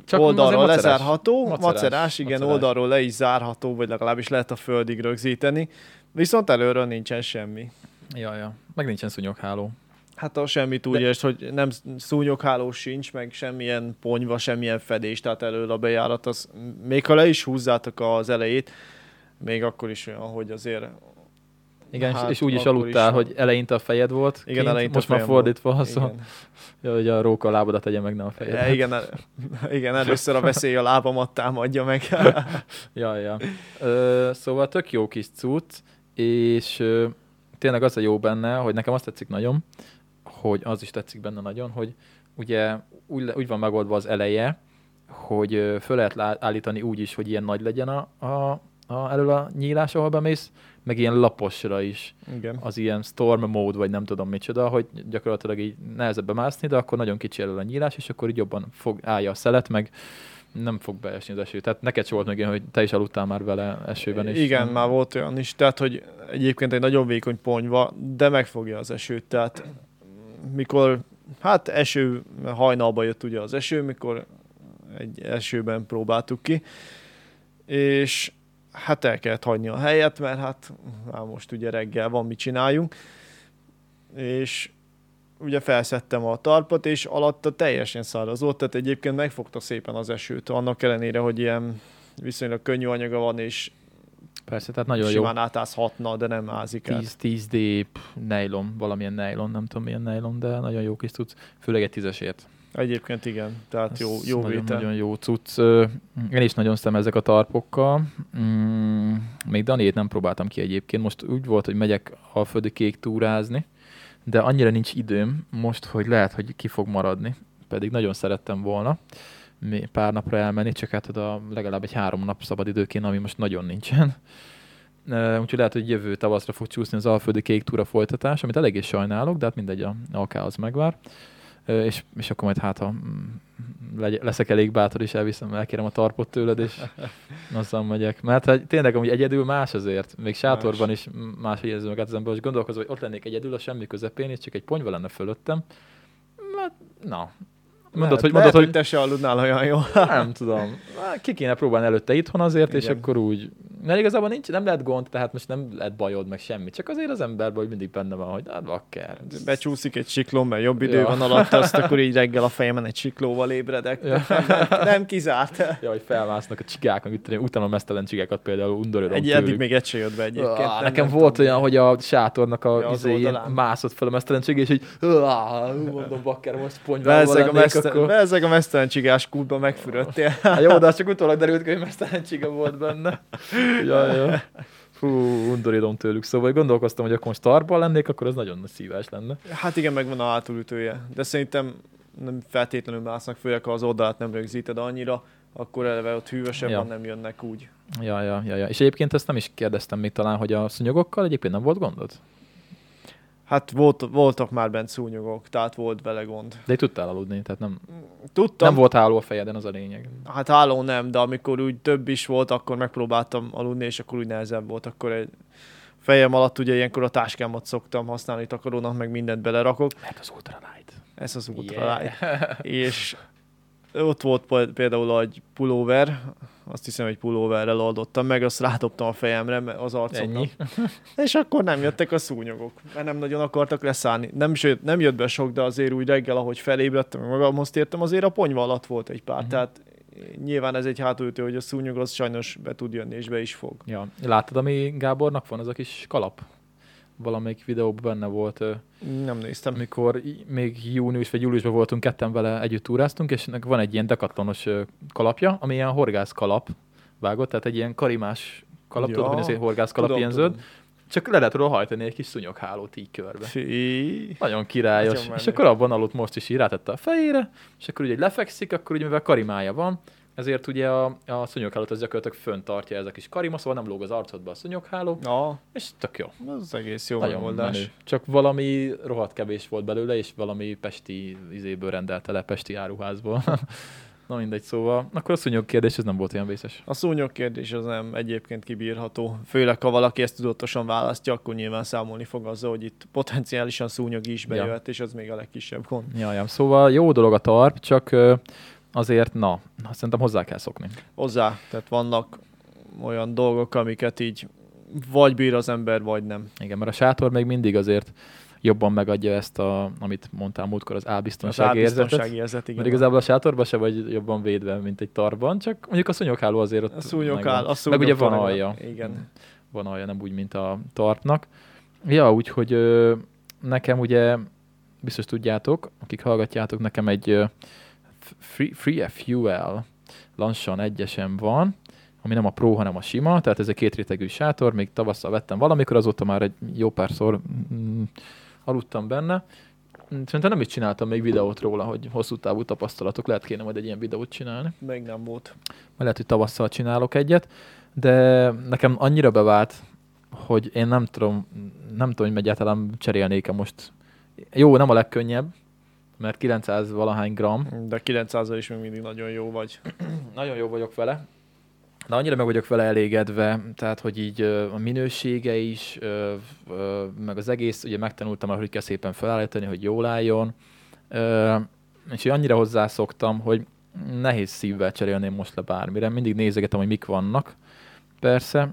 Csak oldalról macerás. lezárható, Macerás. macerás, igen, Macerás. oldalról le is zárható, vagy legalábbis lehet a földig rögzíteni. Viszont előről nincsen semmi. Ja, ja. Meg nincsen szúnyogháló. Hát a semmit úgy De- értsd, hogy nem szúnyogháló sincs, meg semmilyen ponyva, semmilyen fedés, tehát elől a bejárat, az, még ha le is húzzátok az elejét, még akkor is olyan, hogy azért Igen, Hát, és úgy is aludtál, is- hogy eleinte a fejed volt, Igen, kint, eleinte most már volt. fordítva, szóval, igen, ja, hogy a róka a lábadat tegye meg, nem a fejed. Ja, igen, el- igen, először a veszély a lábamat támadja meg. <laughs> Ja, ja. Ö, szóval tök jó kis cucc, és ö, tényleg az a jó benne, hogy nekem azt tetszik nagyon, hogy az is tetszik benne nagyon, hogy ugye úgy, úgy van megoldva az eleje, hogy föl lehet állítani úgy is, hogy ilyen nagy legyen a, a, a elől a nyílás, ahol bemész, meg ilyen laposra is Igen. az ilyen storm mode, vagy nem tudom micsoda, hogy gyakorlatilag így nehezebb bemászni, de akkor nagyon kicsi elől a nyílás, és akkor így jobban fog, állja a szelet, meg nem fog beesni az eső. Tehát neked volt meg ilyen, hogy te is aludtál már vele esőben is. Igen, már volt olyan is, tehát hogy egyébként egy nagyon vékony ponyva, de megfogja az esőt, tehát mikor, hát eső, hajnalba jött ugye az eső, mikor egy esőben próbáltuk ki, és hát el kellett hagyni a helyet, mert hát már most ugye reggel van, mit csináljunk, és ugye felszettem a tarpat, és alatta teljesen száraz volt, tehát egyébként megfogta szépen az esőt, annak ellenére, hogy ilyen viszonylag könnyű anyaga van, és Persze, tehát nagyon simán átázhatna, de nem ázik jó. át. 10, 10D pff, nylon, valamilyen nylon, nem tudom milyen nylon, de nagyon jó kis cucc, főleg egy tízesért. Egyébként igen, tehát jó, Ez jó nagyon, vétel. Nagyon jó cucc. Én is nagyon szem ezek a tarpokkal. Mm, még Daniét nem próbáltam ki egyébként. Most úgy volt, hogy megyek alföldi kék túrázni, de annyira nincs időm most, hogy lehet, hogy ki fog maradni. Pedig nagyon szerettem volna pár napra elmenni, csak hát oda legalább egy három nap szabad idő kéne, ami most nagyon nincsen. <laughs> Úgyhogy lehet, hogy jövő tavaszra fog csúszni az Alföldi Kék Túra folytatás, amit eléggé sajnálok, de hát mindegy, a AK az megvár. És, és akkor majd hát, ha mm, legy- leszek elég bátor, és elviszem, elkérem a tarpot tőled, és <laughs> azzal megyek. Mert hát tényleg amúgy egyedül más azért, még sátorban is más érzem meg az ember, hogy gondolkozom, hogy ott lennék egyedül a semmi közepén, és csak egy ponyva lenne fölöttem. Hát, na. Mondod, lehet, hogy, lehet, mondod, hogy hogy te se aludnál olyan jó. nem tudom. Ki kéne próbálni előtte itthon azért, és Igen. akkor úgy. Mert igazából nincs, nem lehet gond, tehát most nem lehet bajod meg semmi. Csak azért az emberben, hogy mindig benne van, hogy hát bakker. Becsúszik egy sikló, mert jobb idő Ja. van alatt, azt akkor így reggel a fejemen egy siklóval ébredek. Ja. Nem, nem kizárt. Ja, hogy felmásznak a csigák, meg itt utána mesztelen csigákat például undorodom Egy, eddig még egy se jött be egyébként. Ah, nekem volt olyan, hogy a sátornak a Ja, izéjén mászott fel a mesztelen csig, és így mondom, bakker, most ponyvával a, akkor... a mesztelen csigás kútba megfürödtél. Hát jó, de csak utólag derült hogy mesztelen csiga volt benne. Ja, ja. Fú, undorítom tőlük. Szóval gondolkoztam, hogy akkor most tarban lennék, akkor az nagyon nagy szívás lenne. Hát igen, megvan a hátulütője. De szerintem nem feltétlenül másznak, főleg ha az oldalát nem rögzíted annyira, akkor eleve ott hűvösebben Ja. nem jönnek úgy. Ja, ja, ja, ja. És egyébként ezt nem is kérdeztem még talán, hogy a szúnyogokkal egyébként nem volt gondod? Hát volt, voltak már bent szúnyogok, tehát volt vele gond. De tudtál aludni, tehát nem, Tudtam, nem volt háló a fejeden, az a lényeg. hát álló nem, de amikor úgy több is volt, akkor megpróbáltam aludni, és akkor úgy nehezebb volt. Akkor egy fejem alatt ugye ilyenkor a táskámat szoktam használni takarónak, meg mindent belerakok. Mert az ultralight. Ez az ultralight. <laughs> És ott volt pé- például egy pulóver, azt hiszem, hogy pulóverrel oldottam meg, azt rádobtam a fejemre, az arcomra. <laughs> És akkor nem jöttek a szúnyogok, mert nem nagyon akartak leszállni. Nem, jött, nem jött be sok, de azért úgy reggel, ahogy felébredtem, magamhoz tértem, azért a ponyva alatt volt egy pár. Uh-huh. Tehát nyilván ez egy hátulütő, hogy a szúnyog az sajnos be tud jönni, és be is fog. Ja. Láttad, ami Gábornak van, az a kis kalap? Valamelyik videóban benne volt, Nem néztem. amikor í- még június vagy júliusban voltunk, ketten vele együtt túráztunk, és ennek van egy ilyen dekatlonos kalapja, ami ilyen horgász kalap vágott, tehát egy ilyen karimás kalap, Ja, tudod, hogy ez egy horgász kalap, Tudom, ilyen tudom. zöld, csak le lehet róla hajtani egy kis szúnyoghálót így körbe. Fí. Nagyon királyos. Nagyon és akkor abban aludt most is így rátette a fejére, és akkor ugye lefekszik, akkor ugye mivel karimája van, ezért ugye a, a szúnyoghálót az gyakorlatilag fönn tartja ez a kis karima, szóval nem lóg az arcodba a szúnyogháló, Na, és tök jó. az egész jó Nagyon megoldás. menő. Csak valami rohadt kevés volt belőle, és valami pesti izéből rendelte le, pesti áruházból. <laughs> Na mindegy, szóval akkor a szúnyog kérdés, ez nem volt olyan vészes. A szúnyog kérdés az nem egyébként kibírható. Főleg, ha valaki ezt tudatosan választja, akkor nyilván számolni fog azzal, hogy itt potenciálisan szúnyog is Ja. bejöhet, és az még a legkisebb gond. Jajam, szóval jó dolog a tarp, csak azért, na, szerintem hozzá kell szokni. Hozzá, tehát vannak olyan dolgok, amiket így vagy bír az ember, vagy nem. Igen, mert a sátor még mindig azért jobban megadja ezt, a, amit mondtál múltkor, az Az álbiztonság érzetet. érzet, igen. Mert igazából a sátorban se vagy jobban védve, mint egy tarban, csak mondjuk a szúnyogháló azért ott a szúnyog megvan. áll, a Meg ugye van alja. Igen. Van alja, nem úgy, mint a tarpnak. Ja, úgyhogy ö, nekem ugye, biztos tudjátok, akik hallgatjátok, nekem egy ö, Free, Free Fuel Lansan egyesem van, ami nem a Pro, hanem a sima, tehát ez egy kétrétegű sátor, még tavasszal vettem valamikor, azóta már egy jó párszor mm, aludtam benne. Szerintem nem is csináltam még videót róla, hogy hosszú távú tapasztalatok, lehet kéne majd egy ilyen videót csinálni. Még nem volt. Majd lehet, hogy tavasszal csinálok egyet, de nekem annyira bevált, hogy én nem tudom, nem tudom, hogy egyáltalán cserélnék-e most. Jó, nem a legkönnyebb, mert 900 valahány gram. De 900 is még mindig nagyon jó vagy. <clears throat> Nagyon jó vagyok vele. De annyira meg vagyok vele elégedve, tehát, hogy így a minősége is, meg az egész, ugye megtanultam, hogy kell szépen felállítani, hogy jól álljon. És így annyira hozzászoktam, hogy nehéz szívvel cserélném most le bármire. Mindig nézegetem, hogy mik vannak, persze,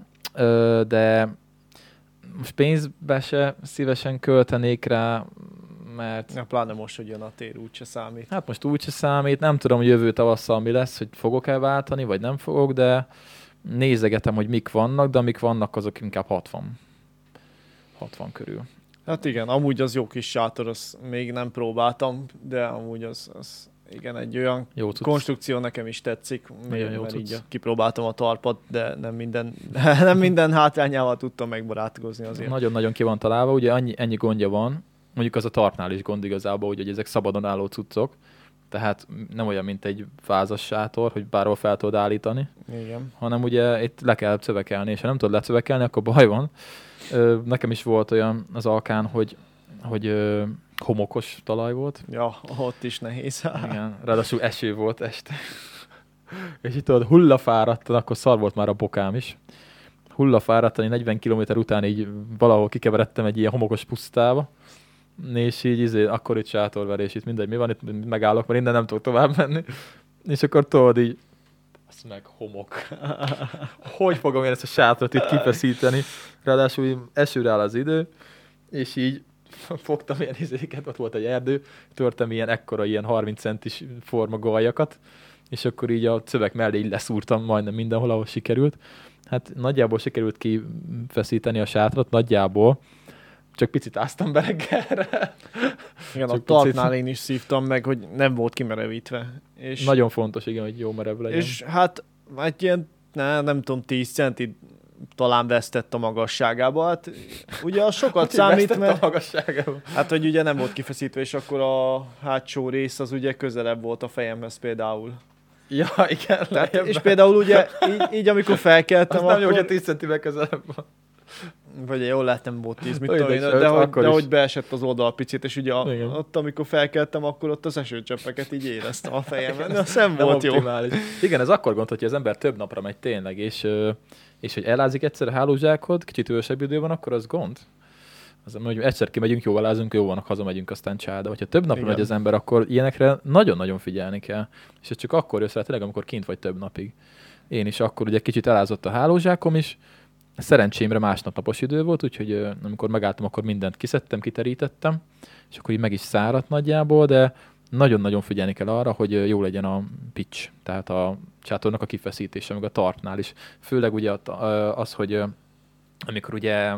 de most pénzbe se szívesen költenék rá, mert Ja, pláne most, hogy jön a tér, úgyse számít. Hát most úgyse számít, nem tudom, hogy jövő tavasszal mi lesz, hogy fogok-e váltani, vagy nem fogok, de nézegetem, hogy mik vannak, de amik vannak, azok inkább 60. 60 körül. Hát igen, amúgy az jó kis sátor, azt még nem próbáltam, de amúgy az, az igen, egy olyan Jó cucc. konstrukció nekem is tetszik, még, jó mert így kipróbáltam a talpat, de nem minden, <laughs> nem minden hátrányával tudtam megbarátkozni azért. Nagyon-nagyon ki van találva, ugye annyi, ennyi gondja van, mondjuk az a tartnál is gond igazából, hogy, hogy ezek szabadon álló cuccok, tehát nem olyan, mint egy vázas sátor, hogy bárhol fel tudod állítani, Igen. hanem ugye itt le kell cövekelni, és ha nem tudod lecövekelni, akkor baj van. Ö, nekem is volt olyan az alkán, hogy, hogy ö, homokos talaj volt, Ja, ott is nehéz. <laughs> Igen, ráadásul eső volt este. És itt tudod, hullafáradtan, akkor szar volt már a bokám is. Hullafáradtan, 40 km után így valahol kikeveredtem egy ilyen homokos pusztába. És így izé, akkor itt sátorverés, itt mindegy, mi van, itt megállok, mert innen nem tudok tovább menni. És akkor tudod így, azt meg homok. <laughs> Hogy fogom én ezt a sátrat itt kifeszíteni? Ráadásul esőre áll az idő, és így <laughs> fogtam ilyen izéket, ott volt egy erdő, törtem ilyen ekkora, ilyen 30 centis forma galjakat, és akkor így a szöveg mellé így leszúrtam majdnem mindenhol, ahol sikerült. Hát nagyjából sikerült kifeszíteni a sátrat, nagyjából, csak picit áztam be reggelre. Igen, Csak a tartnál én is szívtam meg, hogy nem volt kimerevítve. És, Nagyon fontos, igen, hogy jó merev legyen. és hát egy ilyen, ne, nem tudom, 10 centi talán vesztett a magasságába. Hát ugye az sokat számít, Vesztett mert a hát, hogy ugye nem volt kifeszítve, és akkor a hátsó rész az ugye közelebb volt a fejemhez például. Ja, igen. Tehát, és például ugye így, így amikor felkeltem, nem jó, akkor... hogyha 10 centivel közelebb van. Vagy jól láttam volt 10, mit tudom én, de de, de, hogy, de hogy beesett az oldal picit, és ugye a, Igen. ott, amikor felkeltem, akkor ott az esőcseppeket így éreztem a de az nem Nem volt jó. optimális. Igen, ez akkor gond, hogyha az ember több napra megy tényleg, és, és hogy elázik egyszer a hálózsákod, kicsit ősebb időben, akkor az gond. Az, hogy egyszer kimegyünk, jó elázunk, jó vannak, hazamegyünk, aztán csáda. Hogyha több napra megy az ember, akkor ilyenekre nagyon-nagyon figyelni kell. És ez csak akkor jössz rá, tényleg, amikor kint vagy több napig. Én is akkor ugye kicsit elázott a hálózsákom is, szerencsémre másnap napos idő volt, úgyhogy amikor megálltam, akkor mindent kiszedtem, kiterítettem, és akkor így meg is száradt nagyjából, de nagyon-nagyon figyelni kell arra, hogy jó legyen a pitch, tehát a csátornak a kifeszítése, meg a tartnál is. Főleg ugye az, hogy amikor ugye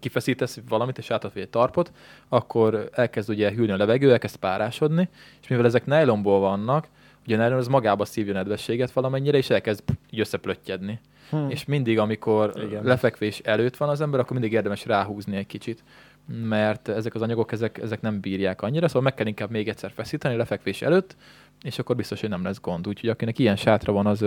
kifeszítesz valamit, és átadsz egy tarpot, akkor elkezd ugye hűlni a levegő, elkezd párásodni, és mivel ezek nylonból vannak, nylon az magába szívja nedvességet valamennyire, és elkezd így összeplöttyedni. Hm. És mindig, amikor Igen. Lefekvés előtt van az ember, akkor mindig érdemes ráhúzni egy kicsit, mert ezek az anyagok, ezek, ezek nem bírják annyira, szóval meg kell inkább még egyszer feszíteni lefekvés előtt, és akkor biztos, hogy nem lesz gond. Úgyhogy akinek ilyen sátra van, az,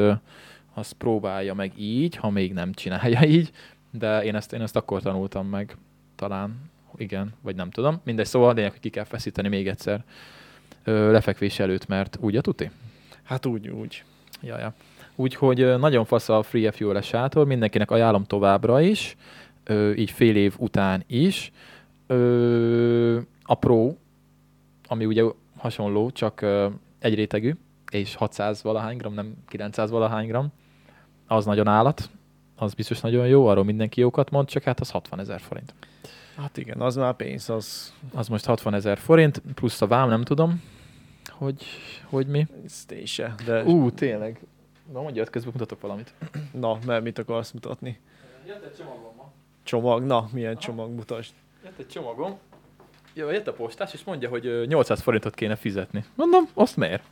az próbálja meg így, ha még nem csinálja <laughs> így, de én ezt, én ezt akkor tanultam meg, talán, igen, vagy nem tudom. Mindegy, szóval a lényeg, hogy ki kell feszíteni még egyszer ö, lefekvés előtt, mert úgy a tuti? Hát úgy, úgy. Ja, ja. Úgyhogy nagyon fasz a Free fuel sátor, mindenkinek ajánlom továbbra is, így fél év után is. A Pro, ami ugye hasonló, csak egy rétegű, és 600 valahány gram, nem 900 valahány gram, az nagyon állat, az biztos nagyon jó, arról mindenki jókat mond, csak hát az 60 ezer forint. Hát igen, az már pénz, az Az most 60 ezer forint, plusz a vám, nem tudom, hogy, hogy mi. ez se. De Ú, tényleg. Na mondja, közben mutatok valamit. na, mert mit akarsz mutatni? Jött egy csomagom ma. Csomag? Na, milyen csomag mutasd. Jött egy csomagom. Jó, jött a postás, és mondja, hogy ö, 800 forintot kéne fizetni. Mondom, azt miért?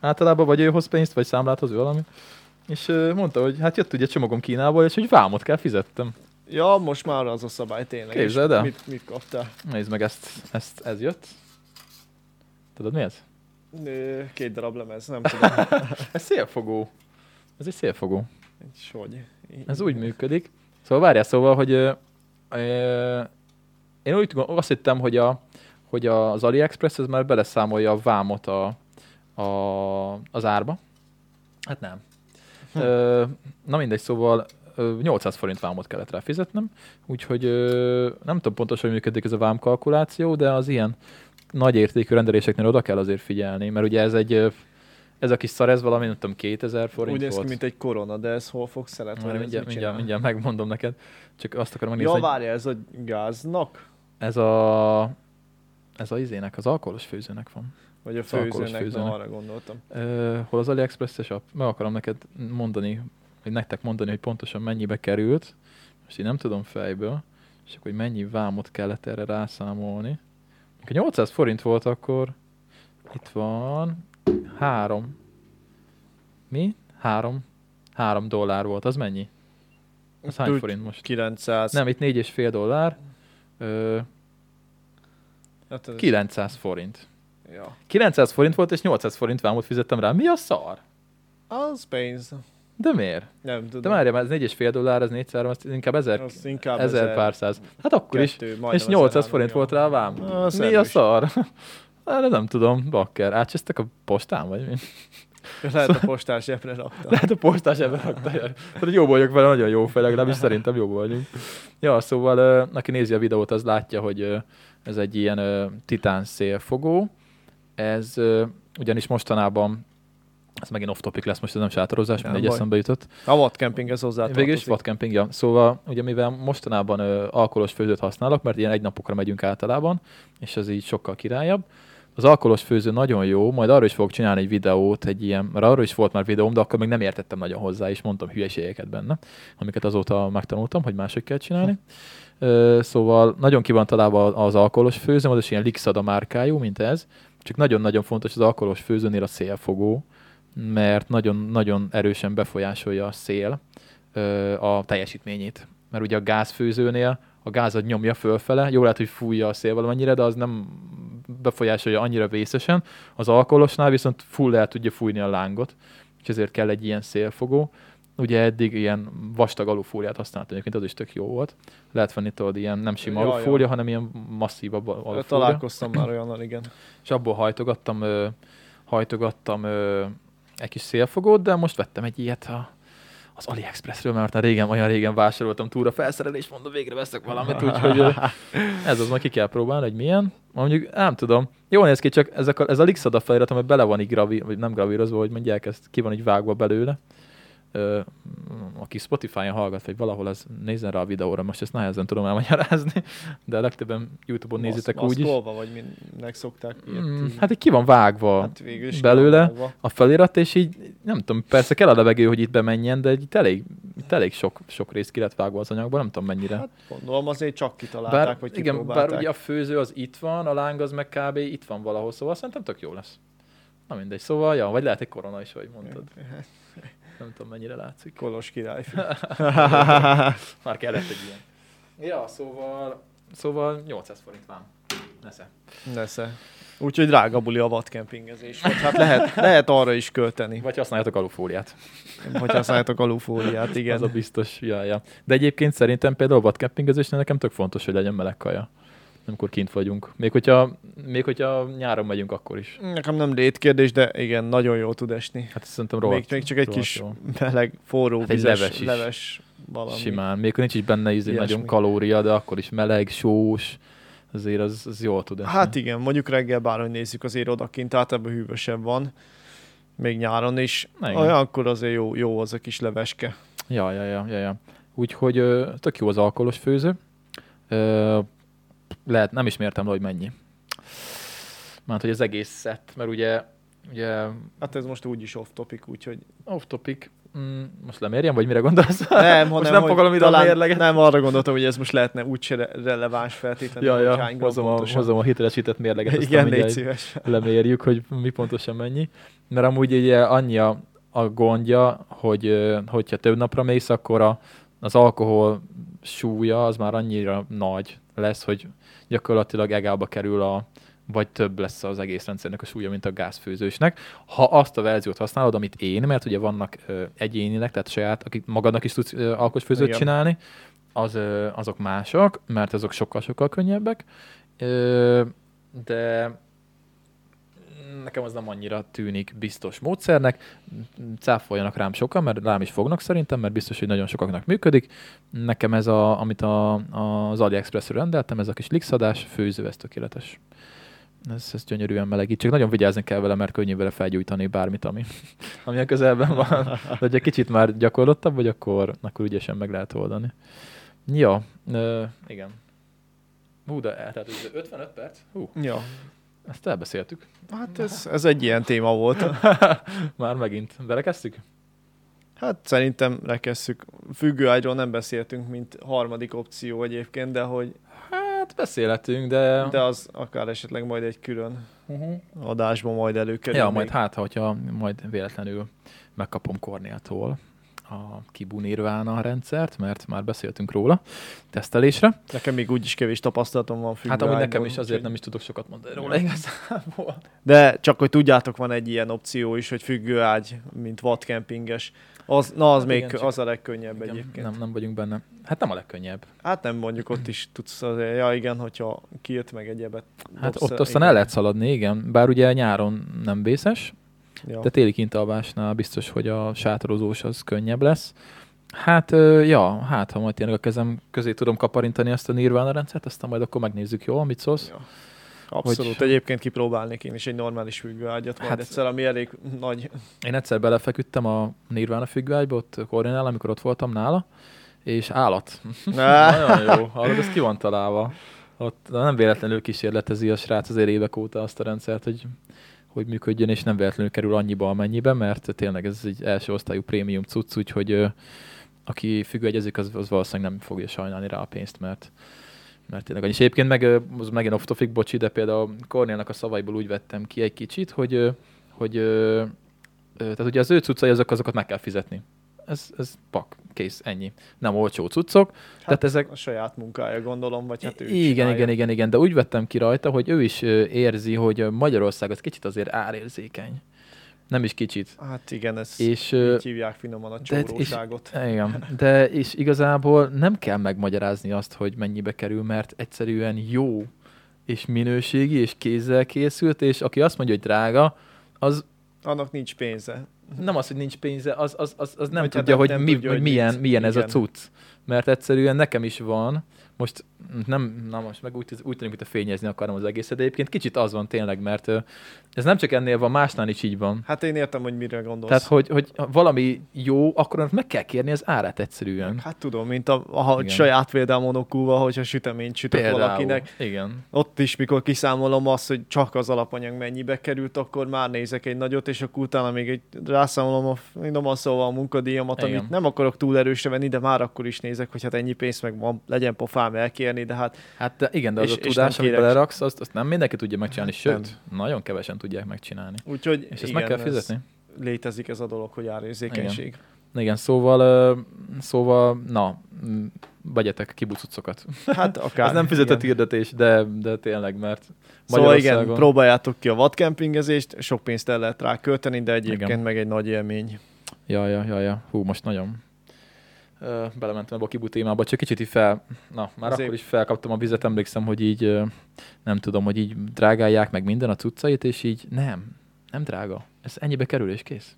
Általában vagy ő hoz pénzt, vagy számlát hoz ő valami. És mondta, hogy hát jött ugye csomagom Kínából, és hogy vámot kell fizettem. Ja, most már az a szabály tényleg. Képzeld el. Mit, mit kaptál? Nézd meg, ezt, ezt, ez jött. Tudod mi ez? Két darab lemez, nem tudom. <laughs> Ez szélfogó. Ez egy szélfogó. És hogy? Ez úgy működik. Szóval várjál, szóval, hogy ö, ö, én úgy azt hittem, hogy, a, hogy az AliExpress ez már beleszámolja a vámot a, a, az árba. Hát nem. Hm. Ö, na mindegy, szóval ö, 800 forint vámot kellett rá fizetnem, úgyhogy nem tudom pontosan, hogy működik ez a vámkalkuláció, de az ilyen nagy értékű rendeléseknél oda kell azért figyelni, mert ugye ez egy, ez a kis szar, ez valami, nem tudom, 2000 forint Úgy néz ki, mint egy korona, de ez hol fog szeretni? Várj, mindjárt, mindjárt, mindjárt megmondom neked. Csak azt akarom Ja, megnézni, hogy várja, ez a gáznak? ez a, ez a izének, az alkoholos főzőnek van. Vagy a főzőnek, főzőnek. na arra gondoltam. Ö, hol az AliExpress-es app? Meg akarom neked mondani, vagy nektek mondani, hogy pontosan mennyibe került. Most én nem tudom fejből, és akkor hogy mennyi vámot kellett erre rászámolni. Ha 800 forint volt, akkor itt van három. Mi? Három. Három dollár volt. Az mennyi? Az hány Tud- forint most? 900. Nem, itt négy és fél dollár. Ö, Hát ez- 900 forint. Ja. 900 forint volt, és 800 forint vámot fizettem rá. Mi a szar? Az pénz. De miért? Nem tudom. De várjál, már ez 4,5 dollár, ez 400, az inkább 1000, Az inkább 1000 pár száz. Hát akkor is. kettő, És majdnem 800 ezer forint három, volt rá a vám. Az Mi a szar? <laughs> Hát nem tudom, bakker. Átcsesztek a postán, vagy mi? jó. <laughs> Lehet a postás zsebre rakta. Lehet a postás ebben rakta. Tehát hogy jó vagyok vele, nagyon jó fej, legalábbis szerintem jó vagyunk. Ja, szóval aki nézi a videót, az látja, hogy ez egy ilyen titán szélfogó. Ez ugyanis mostanában, ez megint off topic lesz, most ez nem sátorozás, mindegy eszembe jutott. A vadcamping ez hozzá Végül is vadcamping, ja. Szóval ugye mivel mostanában ö, alkoholos főzőt használok, mert ilyen egy napokra megyünk általában, és ez így sokkal királyabb. Az alkoholos főző nagyon jó, majd arról is fogok csinálni egy videót, egy ilyen, mert arról is volt már videóm, de akkor még nem értettem nagyon hozzá, és mondtam hülyeségeket benne, amiket azóta megtanultam, hogy máshogy kell csinálni. Ö, szóval nagyon ki van találva az alkoholos főző, az is ilyen Lixada márkájú, mint ez, csak nagyon-nagyon fontos az alkoholos főzőnél a szélfogó, mert nagyon-nagyon erősen befolyásolja a szél ö, a teljesítményét. Mert ugye a gázfőzőnél a gázad nyomja fölfele, jó lehet, hogy fújja a szél valamennyire, de az nem befolyásolja annyira vészesen. Az alkoholosnál viszont full el tudja fújni a lángot, és ezért kell egy ilyen szélfogó. Ugye eddig ilyen vastag alufóliát használtam, egyébként az is tök jó volt. Lehet venni tudod ilyen nem sima Ja, ja. alufólia, hanem ilyen masszívabb alufólia. Találkoztam már <clears throat> olyannal, igen. És abból hajtogattam, ö, hajtogattam ö, egy kis szélfogót, de most vettem egy ilyet a, az AliExpressről, mert már régen, olyan régen vásároltam túra felszerelést, mondom, végre veszek valamit, úgyhogy ez az, ki kell próbálni, hogy milyen. Mondjuk, nem tudom, jól néz ki, csak ezek a, ez a Lixada felirat, ami bele van így gravi, vagy nem gravírozva, hogy mondják, ezt ki van így vágva belőle. Ö, aki Spotify-on hallgat, vagy valahol, az nézzen rá a videóra, most ezt nehezen tudom elmagyarázni, de legtöbben YouTube-on nézitek úgy is. Vagy mindnek szokták ilyet. Mm, hát így ki van vágva hát végül is belőle. vágva. a felirat, és így nem tudom, persze kell a levegő, hogy itt bemenjen, de itt elég, itt elég sok, sok rész ki lett vágva az anyagból, nem tudom mennyire. Hát gondolom azért csak kitalálták, bár, vagy igen, bár ugye a főző az itt van, a láng az meg kb. itt van valahol, szóval szerintem tök jó lesz. Na mindegy, szóval, ja, vagy lehet egy korona is, vagy mondtad. <laughs> Nem tudom, mennyire látszik. Kolos király. <laughs> Már kellett egy ilyen. Ja, szóval, szóval 800 forint van. Nesze. Nesze. Úgyhogy drága buli a vadkempingezés. Vagy hát lehet, <laughs> lehet arra is költeni, Vagy használjatok alufóliát. hogy használjátok alufóliát, igen. Az a biztos, ja, ja. De egyébként szerintem például vadkempingezésnél nekem tök fontos, hogy legyen meleg kaja. Amikor kint vagyunk. Még hogyha, még hogyha nyáron megyünk, akkor is. Nekem nem létkérdés, de igen, nagyon jól tud esni. Hát szerintem rohadt, Még, még csak egy kis jó. meleg, forró Hát vizes leves is. leves valami. Simán. Még nincs is benne izé Ilyesmi. nagyon kalória, de akkor is meleg, sós. Azért az, az jól tud esni. Hát igen, mondjuk reggel bárhogy nézzük, azért odakint általában hűvösebb van. Még nyáron is. Olyankor azért jó, jó az a kis leveske. Ja, ja, ja, ja, ja. Úgyhogy tök jó az alkoholos főző. Lehet, nem is mértem le, hogy mennyi. Mert hogy az egész szett, mert ugye, ugye Hát ez most úgyis off topic, úgyhogy off topic, mm, most lemérjem, vagy mire gondolsz? Nem, <laughs> most hanem, nem fogom ide a mérleget. Nem arra gondoltam, hogy ez most lehetne re- releváns feltétlenül. Ja, ja, hány hozom a, hozom a hitelesített mérleget, aztán Igen, légy szíves. lemérjük, hogy mi pontosan mennyi. Mert amúgy ugye annyi a, a gondja, hogy hogyha több napra mész, akkor a, az alkohol súlya az már annyira nagy lesz, hogy gyakorlatilag egába kerül a, vagy több lesz az egész rendszernek a súlya, mint a gázfőzősnek. Ha azt a verziót használod, amit én, mert ugye vannak ö, egyénileg, tehát saját, akik magadnak is tudsz ö, alkotfőzőt Igen. csinálni, az, ö, azok mások, mert azok sokkal-sokkal könnyebbek. Ö, de nekem az nem annyira tűnik biztos módszernek. Cáfoljanak rám sokan, mert rám is fognak szerintem, mert biztos, hogy nagyon sokaknak működik. Nekem ez, a, amit a, az AliExpress-ről rendeltem, ez a kis lixadás, főző, ez tökéletes. Ez, ez gyönyörűen melegít. Csak nagyon vigyázni kell vele, mert könnyű vele felgyújtani bármit, ami, <laughs> ami a közelben van. De hogyha kicsit már gyakorlottabb vagy, akkor, akkor ügyesen meg lehet oldani. Ja, ö, igen. Hú, de tehát ez 55 perc? Hú, Ja. Ezt elbeszéltük. Hát ez, ez egy ilyen téma volt. <laughs> Már megint. Belekezdtük? Hát szerintem rekesszük. Függőágyról nem beszéltünk, mint harmadik opció egyébként, de hogy Hát beszélhetünk, de... de az akár esetleg majd egy külön Uh-huh. adásban majd előkerül. Ja, még. majd hát, hogyha majd véletlenül megkapom Kornéltól a Kibu Nirvana rendszert, mert már beszéltünk róla tesztelésre. Nekem még úgyis kevés tapasztalatom van Hát ami nekem is azért nem is tudok sokat mondani róla igazából. De csak hogy tudjátok, van egy ilyen opció is, hogy függőágy, mint vadkempinges. Az, na az Hát még igen, az a legkönnyebb Igen, egyébként. nem, nem vagyunk benne. Hát nem a legkönnyebb. Hát nem mondjuk ott is tudsz azért, ja igen, hogyha kijött meg egyebet. Hát ott aztán el lehet szaladni, igen. Bár ugye nyáron nem vészes, Ja. de téli kintalvásnál biztos, hogy a sátorozós az könnyebb lesz. Hát, ja, hát ha majd tényleg a kezem közé tudom kaparintani ezt a Nirvana rendszert, aztán majd akkor megnézzük, jó, mit szólsz? Ja. Abszolút. Hogy- Egyébként kipróbálnék én is egy normális függőágyat, majd Hát- egyszer, ami elég nagy. Én egyszer belefeküdtem a Nirvana függőágyba, ott Kornénál, amikor ott voltam nála, és állat. <laughs> Nagyon jó. Hallod, ez ki van találva. Ott nem véletlenül kísérletezi a srác azért évek óta azt a rendszert, hogy, hogy működjön, és nem véletlenül kerül annyiba, amennyibe, mert tényleg ez egy első osztályú prémium cucc, úgyhogy ö, aki függőegyezik, az, az valószínűleg nem fogja sajnálni rá a pénzt, mert mert tényleg. És egyébként meg, az megint off topic, bocsi, de például Kornélnak a szavaiból úgy vettem ki egy kicsit, hogy, hogy tehát ugye az ő cuccai, azok, azokat meg kell fizetni. Ez, ez pak, kész, ennyi. Nem olcsó cuccok, hát, tehát ezek, A saját munkája gondolom, vagy hát ő igen, csinálja. igen, igen, igen, de úgy vettem ki rajta, hogy ő is érzi, hogy Magyarország az kicsit azért árérzékeny. Nem is kicsit. Hát igen, ezt És, így hívják finoman a de- és- csóróságot. <laughs> igen, de és igazából nem kell megmagyarázni azt, hogy mennyibe kerül, mert egyszerűen jó és minőségi és kézzel készült, és aki azt mondja, hogy drága, az Annak nincs pénze. Nem az, hogy nincs pénze, az, az, az, az nem tudja, nem- hogy, nem mi, tudja, hogy milyen, milyen ez a Igen. cucc. Mert egyszerűen nekem is van, most nem, na most meg úgy, úgy tűnik, hogy a fényezni akarom az egészet, de egyébként kicsit az van tényleg, mert ez nem csak ennél van, másnál is így van. Hát én értem, hogy mire gondolsz. Tehát, hogy, hogy valami jó, akkor annak meg kell kérni az árát egyszerűen. Hát tudom, mint a, a Igen. saját például monokúva, hogyha süteményt sütök valakinek. Igen. Ott is, mikor kiszámolom azt, hogy csak az alapanyag mennyibe került, akkor már nézek egy nagyot, és akkor utána még egy rászámolom a finoman szóval a munkadíjamat, Igen. amit nem akarok túl erősre venni, de már akkor is nézek, hogy hát ennyi pénz meg van, legyen pofám elkérni, de hát Hát igen, de az És- a tudás, amit beleraksz, azt, azt nem mindenki tudja megcsinálni, sőt, Nem. nagyon kevesen tudják megcsinálni. úgyhogy És ezt igen, meg kell fizetni. létezik ez a dolog, hogy árérzékenység. Igen, szóval, ö, szóval, na, vegyetek kibucucokat. Hát <laughs> akár. Ez nem fizetett igen. hirdetés, de, de tényleg, mert Szóval igen, próbáljátok ki a vadkempingezést, sok pénzt el lehet rá költeni, de egyébként Igen. meg egy nagy élmény. Ja, ja, ja, ja. Hú, most nagyon belementem ebbe a kibu témába, csak kicsit így fel, na, már Azért- akkor is felkaptam a vizet, emlékszem, hogy így, nem tudom, hogy így drágálják meg minden a cuccait, és így nem, nem drága. Ez ennyibe kerül, és kész.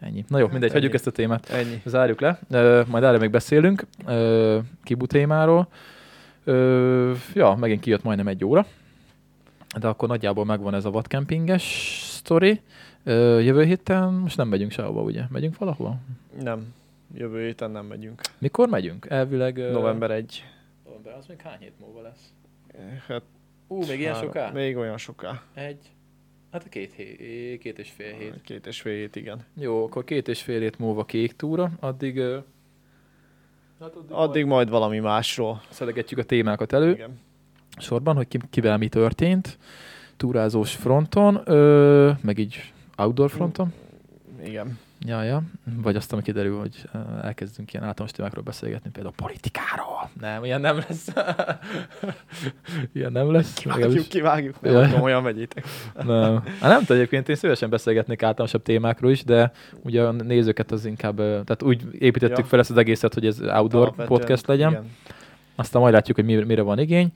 Ennyi. Na jó, Hát mindegy, hagyjuk ennyi. ezt a témát. Ennyi. Zárjuk le, ö, majd erre még beszélünk, ö, kibu témáról. Ö, ja, megint kijött majdnem egy óra, de akkor nagyjából megvan ez a vadkempinges sztori. Ö, jövő héten most nem megyünk sehova, ugye? Megyünk valahova? Nem, jövő héten nem megyünk. Mikor megyünk? Elvileg... November 1. November, az még hány hét múlva lesz? Hát, Ú, még ilyen három- soká? Még olyan soká. Egy, hát két, hé, két és fél hét. Két és fél hét, igen. Jó, akkor két és fél hét múlva kék túra, addig... ö, Hát addig, Addig majd valami másról. szedegetjük a témákat elő. Igen. sorban, hogy ki, kivel mi történt, túrázós fronton, ö, meg így outdoor fronton. Igen. Ja, ja. Vagy azt, ami kiderül, hogy ö, elkezdünk ilyen általános témákról beszélgetni, például politikáról. Nem, ilyen nem lesz. <laughs> ilyen nem lesz. Kivágjuk, kivágjuk. Nem, Ja. komolyan megyétek. <laughs> Nem. Hát nem tudom, egyébként én szívesen beszélgetnék általánosabb témákról is, de ugye a nézőket az inkább, ö, tehát úgy építettük Ja. fel ezt az egészet, hogy ez outdoor Alapvetően, podcast legyen. Igen. Aztán majd látjuk, hogy mire, mire van igény.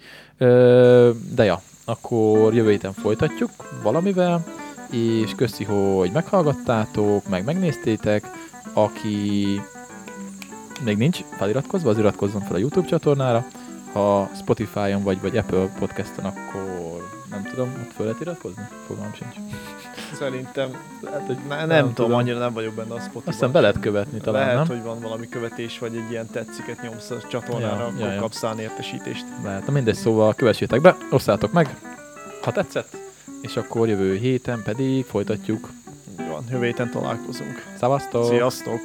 De ja, akkor jövő héten folytatjuk valamivel, és köszi, hogy meghallgattátok, meg megnéztétek. Aki még nincs feliratkozva, az iratkozzon fel a YouTube csatornára. Ha Spotify-on vagy, vagy Apple Podcast-on, akkor nem tudom, ott fel lehet iratkozni? Fogalmam sincs. Szerintem, Lehet, hogy ne, nem, nem tudom, tudom. annyira nem vagyok benne a Spotify. Azt hiszem be lehet követni talán, Lehet, nem? hogy van valami követés, vagy egy ilyen tetsziket nyomsz a csatornára, Ja, akkor ja, ja. kapsz értesítést. Lehet, na mindegy, szóval kövessétek be, osszátok meg, ha tetszett, és akkor jövő héten pedig folytatjuk. Így van, jövő héten találkozunk. Szevasztok! Sziasztok!